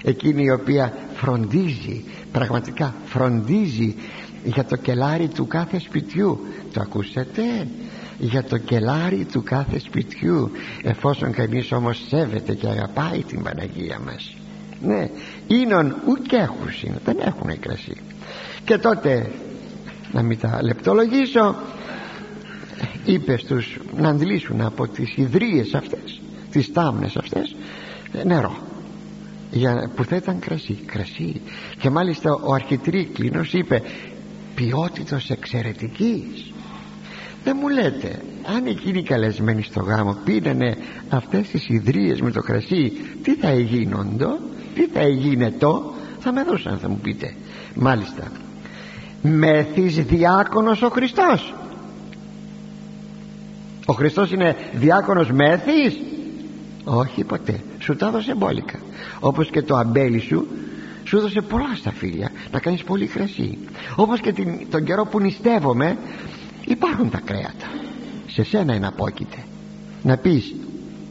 Εκείνη η οποία φροντίζει πραγματικά φροντίζει για το κελάρι του κάθε σπιτιού. Το ακούσατε; Για το κελάρι του κάθε σπιτιού. Εφόσον κανείς όμως σέβεται και αγαπάει την Παναγία μας. Ναι ίνον ουκ έχουσιν δεν έχουν κρασί και τότε να μην τα λεπτολογήσω είπε στους να αντλήσουν από τις ιδρύες αυτές τις τάμνες αυτές νερό. Για, που θα ήταν κρασί, κρασί. Και μάλιστα ο αρχιτρίκλινος είπε ποιότητος εξαιρετικής. Δεν μου λέτε αν εκείνοι καλεσμένοι στο γάμο πίνανε αυτές τις ιδρύες με το κρασί τι θα γίνοντο τι θα έγινε το θα με δώσαν θα μου πείτε. Μάλιστα. Μέθης διάκονος ο Χριστός. Ο Χριστός είναι διάκονος μέθης όχι ποτέ. Σου τα έδωσε μπόλικα. Όπως και το αμπέλι σου σου έδωσε πολλά σταφύλια να κάνεις πολύ κρασί όπως και την, τον καιρό που νηστεύομαι υπάρχουν τα κρέατα. Σε σένα είναι απόκειται να πεις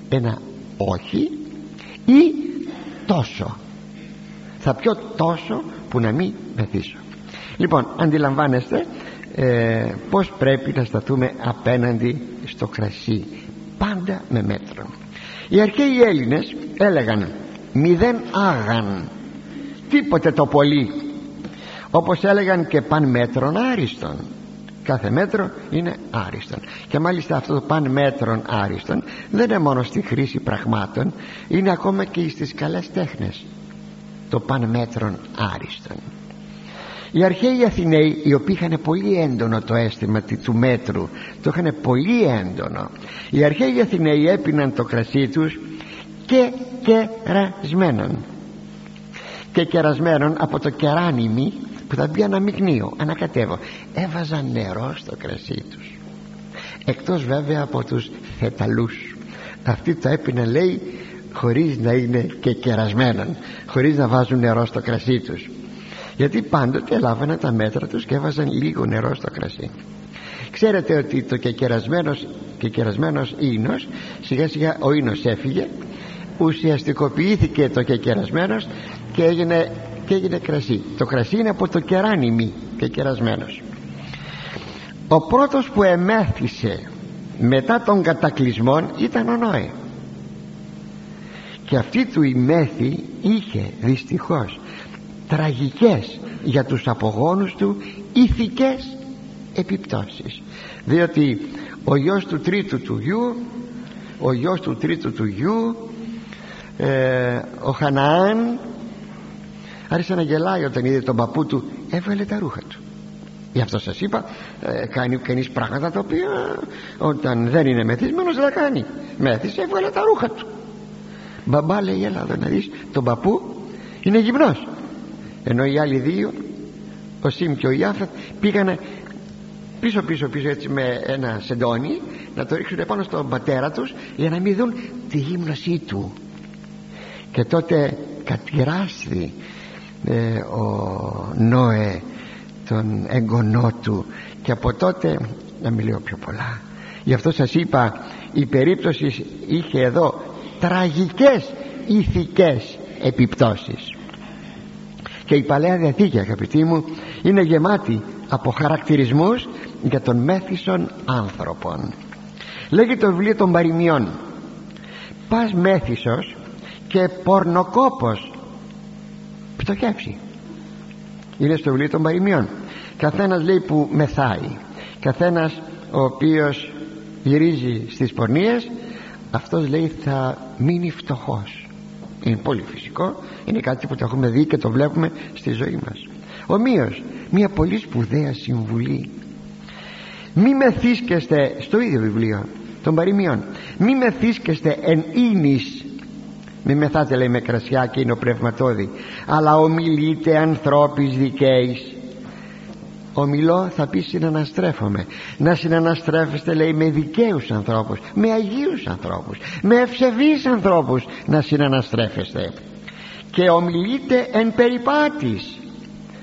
ένα όχι ή τόσο. Θα πιω τόσο που να μην μεθύσω. Λοιπόν αντιλαμβάνεστε ε, πως πρέπει να σταθούμε απέναντι στο κρασί πάντα με μέτρο. Οι αρχαίοι Έλληνες έλεγαν μηδέν άγαν τίποτε το πολύ. Όπως έλεγαν και παν μέτρον άριστον. Κάθε μέτρο είναι άριστον. Και μάλιστα αυτό το παν μέτρον άριστον δεν είναι μόνο στη χρήση πραγμάτων είναι ακόμα και στις καλές τέχνες. Το παν μέτρον άριστον. Οι αρχαίοι Αθηναίοι οι οποίοι είχαν πολύ έντονο το αίσθημα του μέτρου το είχαν πολύ έντονο. Οι αρχαίοι Αθηναίοι έπιναν το κρασί τους και κερασμένον και κερασμένον από το κεράνιμι που θα μπει αναμειγνύο ανακατεύω. Έβαζαν νερό στο κρασί τους. Εκτός βέβαια από τους θεταλούς αυτοί το έπιναν λέει χωρίς να είναι και κερασμένον χωρίς να βάζουν νερό στο κρασί τους. Γιατί πάντοτε λάβανε τα μέτρα τους και έβαζαν λίγο νερό στο κρασί. Ξέρετε ότι το κεκερασμένος, κεκερασμένος ίνος σιγά σιγά ο ίνος έφυγε ουσιαστικοποιήθηκε το κεκερασμένος και έγινε, και έγινε κρασί. Το κρασί είναι από το κεράνιμι κεκερασμένος ο πρώτος που εμέθησε μετά τον κατακλυσμό ήταν ο Νόε. Και αυτή του η μέθη είχε δυστυχώς τραγικές για τους απογόνους του ηθικές επιπτώσεις. Διότι ο γιος του τρίτου του γιου ο γιος του τρίτου του γιου ε, ο Χαναάν άρχισε να γελάει όταν είδε τον παππού του έβαλε τα ρούχα του γι' αυτό σας είπα ε, κάνει κανείς πράγματα τα οποία όταν δεν είναι μεθυσμένος δεν κάνει. Μέθησε έβαλε τα ρούχα του. Μπαμπά λέει έλα εδώ να δεις τον παππού είναι γυμνός ενώ οι άλλοι δύο ο Σιμ και ο Ιάφετ πήγανε πίσω πίσω πίσω έτσι με ένα σεντόνι να το ρίξουν πάνω στον πατέρα τους για να μην δουν τη γύμνωσή του. Και τότε κατηράστη ε, ο Νόε τον εγγονό του και από τότε να μην λέω πιο πολλά γι' αυτό σας είπα η περίπτωση είχε εδώ τραγικές ηθικές επιπτώσεις. Και η Παλαιά Διαθήκη αγαπητοί μου είναι γεμάτη από χαρακτηρισμούς για τον μέθησον άνθρωπον. Λέγει το βιβλίο των παροιμιών πας μέθησος και πορνοκόπος πτωχεύσει. Είναι στο βιβλίο των παροιμιών καθένας λέει που μεθάει. Καθένας ο οποίος γυρίζει στις πορνίες αυτός λέει θα μείνει φτωχός. Είναι πολύ φυσικό. Είναι κάτι που το έχουμε δει και το βλέπουμε στη ζωή μας. Ομοίως μια πολύ σπουδαία συμβουλή. Μη μεθύσκεστε στο ίδιο βιβλίο των παροιμιών μη μεθύσκεστε εν ίνης μη μεθάτε λέει με κρασιά και είναι ο πνευματόδη αλλά ομιλείτε ανθρώπης δικαίης. Ομιλώ θα πεις συναναστρέφομαι. Να συναναστρέφεστε λέει με δικαίους ανθρώπους με αγίους ανθρώπους με ευσεβείς ανθρώπους να συναναστρέφεστε. Και ομιλείτε εν περιπάτης.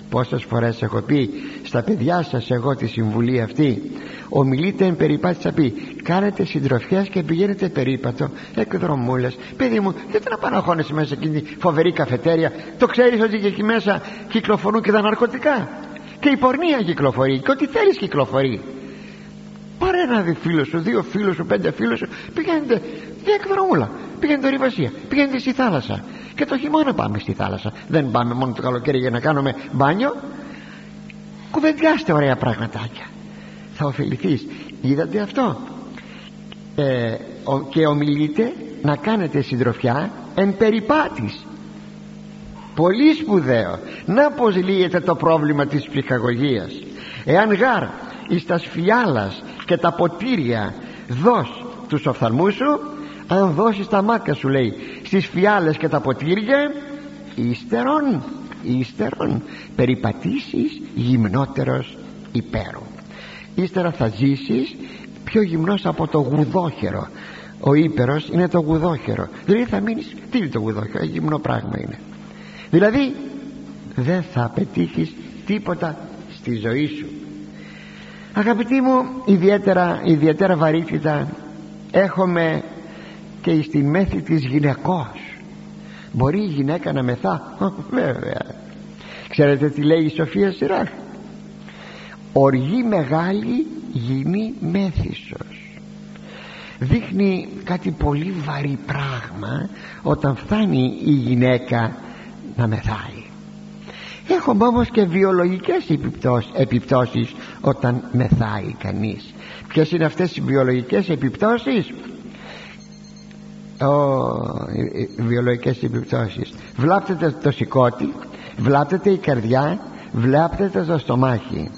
Πόσες φορές έχω πει στα παιδιά σας εγώ τη συμβουλή αυτή. Ομιλείτε εν περιπάτης θα πει κάνετε συντροφιές και πηγαίνετε περίπατο εκδρομούλες παιδί μου δεν να παναχώνεσαι μέσα εκείνη τη φοβερή καφετέρια. Το ξέρεις ότι εκεί μέσα κυκλοφορούν και τα ναρκωτικά. Και η πορνεία κυκλοφορεί και ό,τι θέλεις κυκλοφορεί. Πάρε ένα φίλο σου, δύο φίλους σου, πέντε φίλους σου πηγαίνετε εκδρομούλα πηγαίνετε ρηβασία, πηγαίνετε στη θάλασσα. Και το χειμώνα πάμε στη θάλασσα. Δεν πάμε μόνο το καλοκαίρι για να κάνουμε μπάνιο κουβεντιάστε ωραία πραγματάκια. Θα ωφεληθείς. Είδατε αυτό; Ε, ο, και ομιλείτε να κάνετε συντροφιά εν περιπάτης. Πολύ σπουδαίο. Να πως λύεται το πρόβλημα της ψυχαγωγίας. Εάν γάρ εις τα σφιάλας και τα ποτήρια δώσ τους οφθαλμούς σου αν δώσεις τα μάτια σου λέει στις φιάλες και τα ποτήρια ύστερον ύστερον περιπατήσεις γυμνότερος υπέρου. Ύστερα θα ζήσεις πιο γυμνός από το γουδόχερο. Ο ύπερος είναι το γουδόχερο. Δηλαδή θα μείνεις τι είναι το γουδόχερο γυμνό πράγμα είναι. Δηλαδή δεν θα πετύχεις τίποτα στη ζωή σου. Αγαπητοί μου ιδιαίτερα, ιδιαίτερα βαρύτητα έχουμε και στη μέθη της γυναικός μπορεί η γυναίκα να μεθά; Βέβαια. Ξέρετε τι λέει η Σοφία Σιράχ; Οργή μεγάλη γίνει μέθησος δείχνει κάτι πολύ βαρύ πράγμα όταν φτάνει η γυναίκα να μεθάει. Έχουμε όμως και βιολογικές επιπτώσεις όταν μεθάει κανείς. Ποιες είναι αυτές οι βιολογικές επιπτώσεις; oh, οι βιολογικές επιπτώσεις. Βλάπτεται το σηκώτη βλάπτεται η καρδιά βλάπτεται το στομάχι.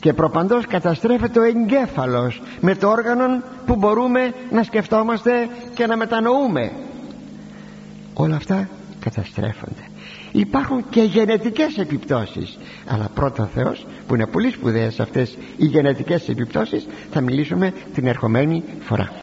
Και προπαντός καταστρέφεται ο εγκέφαλος με το όργανο που μπορούμε να σκεφτόμαστε και να μετανοούμε. Όλα αυτά καταστρέφονται. Υπάρχουν και γενετικές επιπτώσεις. Αλλά πρώτα Θεός που είναι πολύ σπουδαίες αυτές οι γενετικές επιπτώσεις θα μιλήσουμε την ερχομένη φορά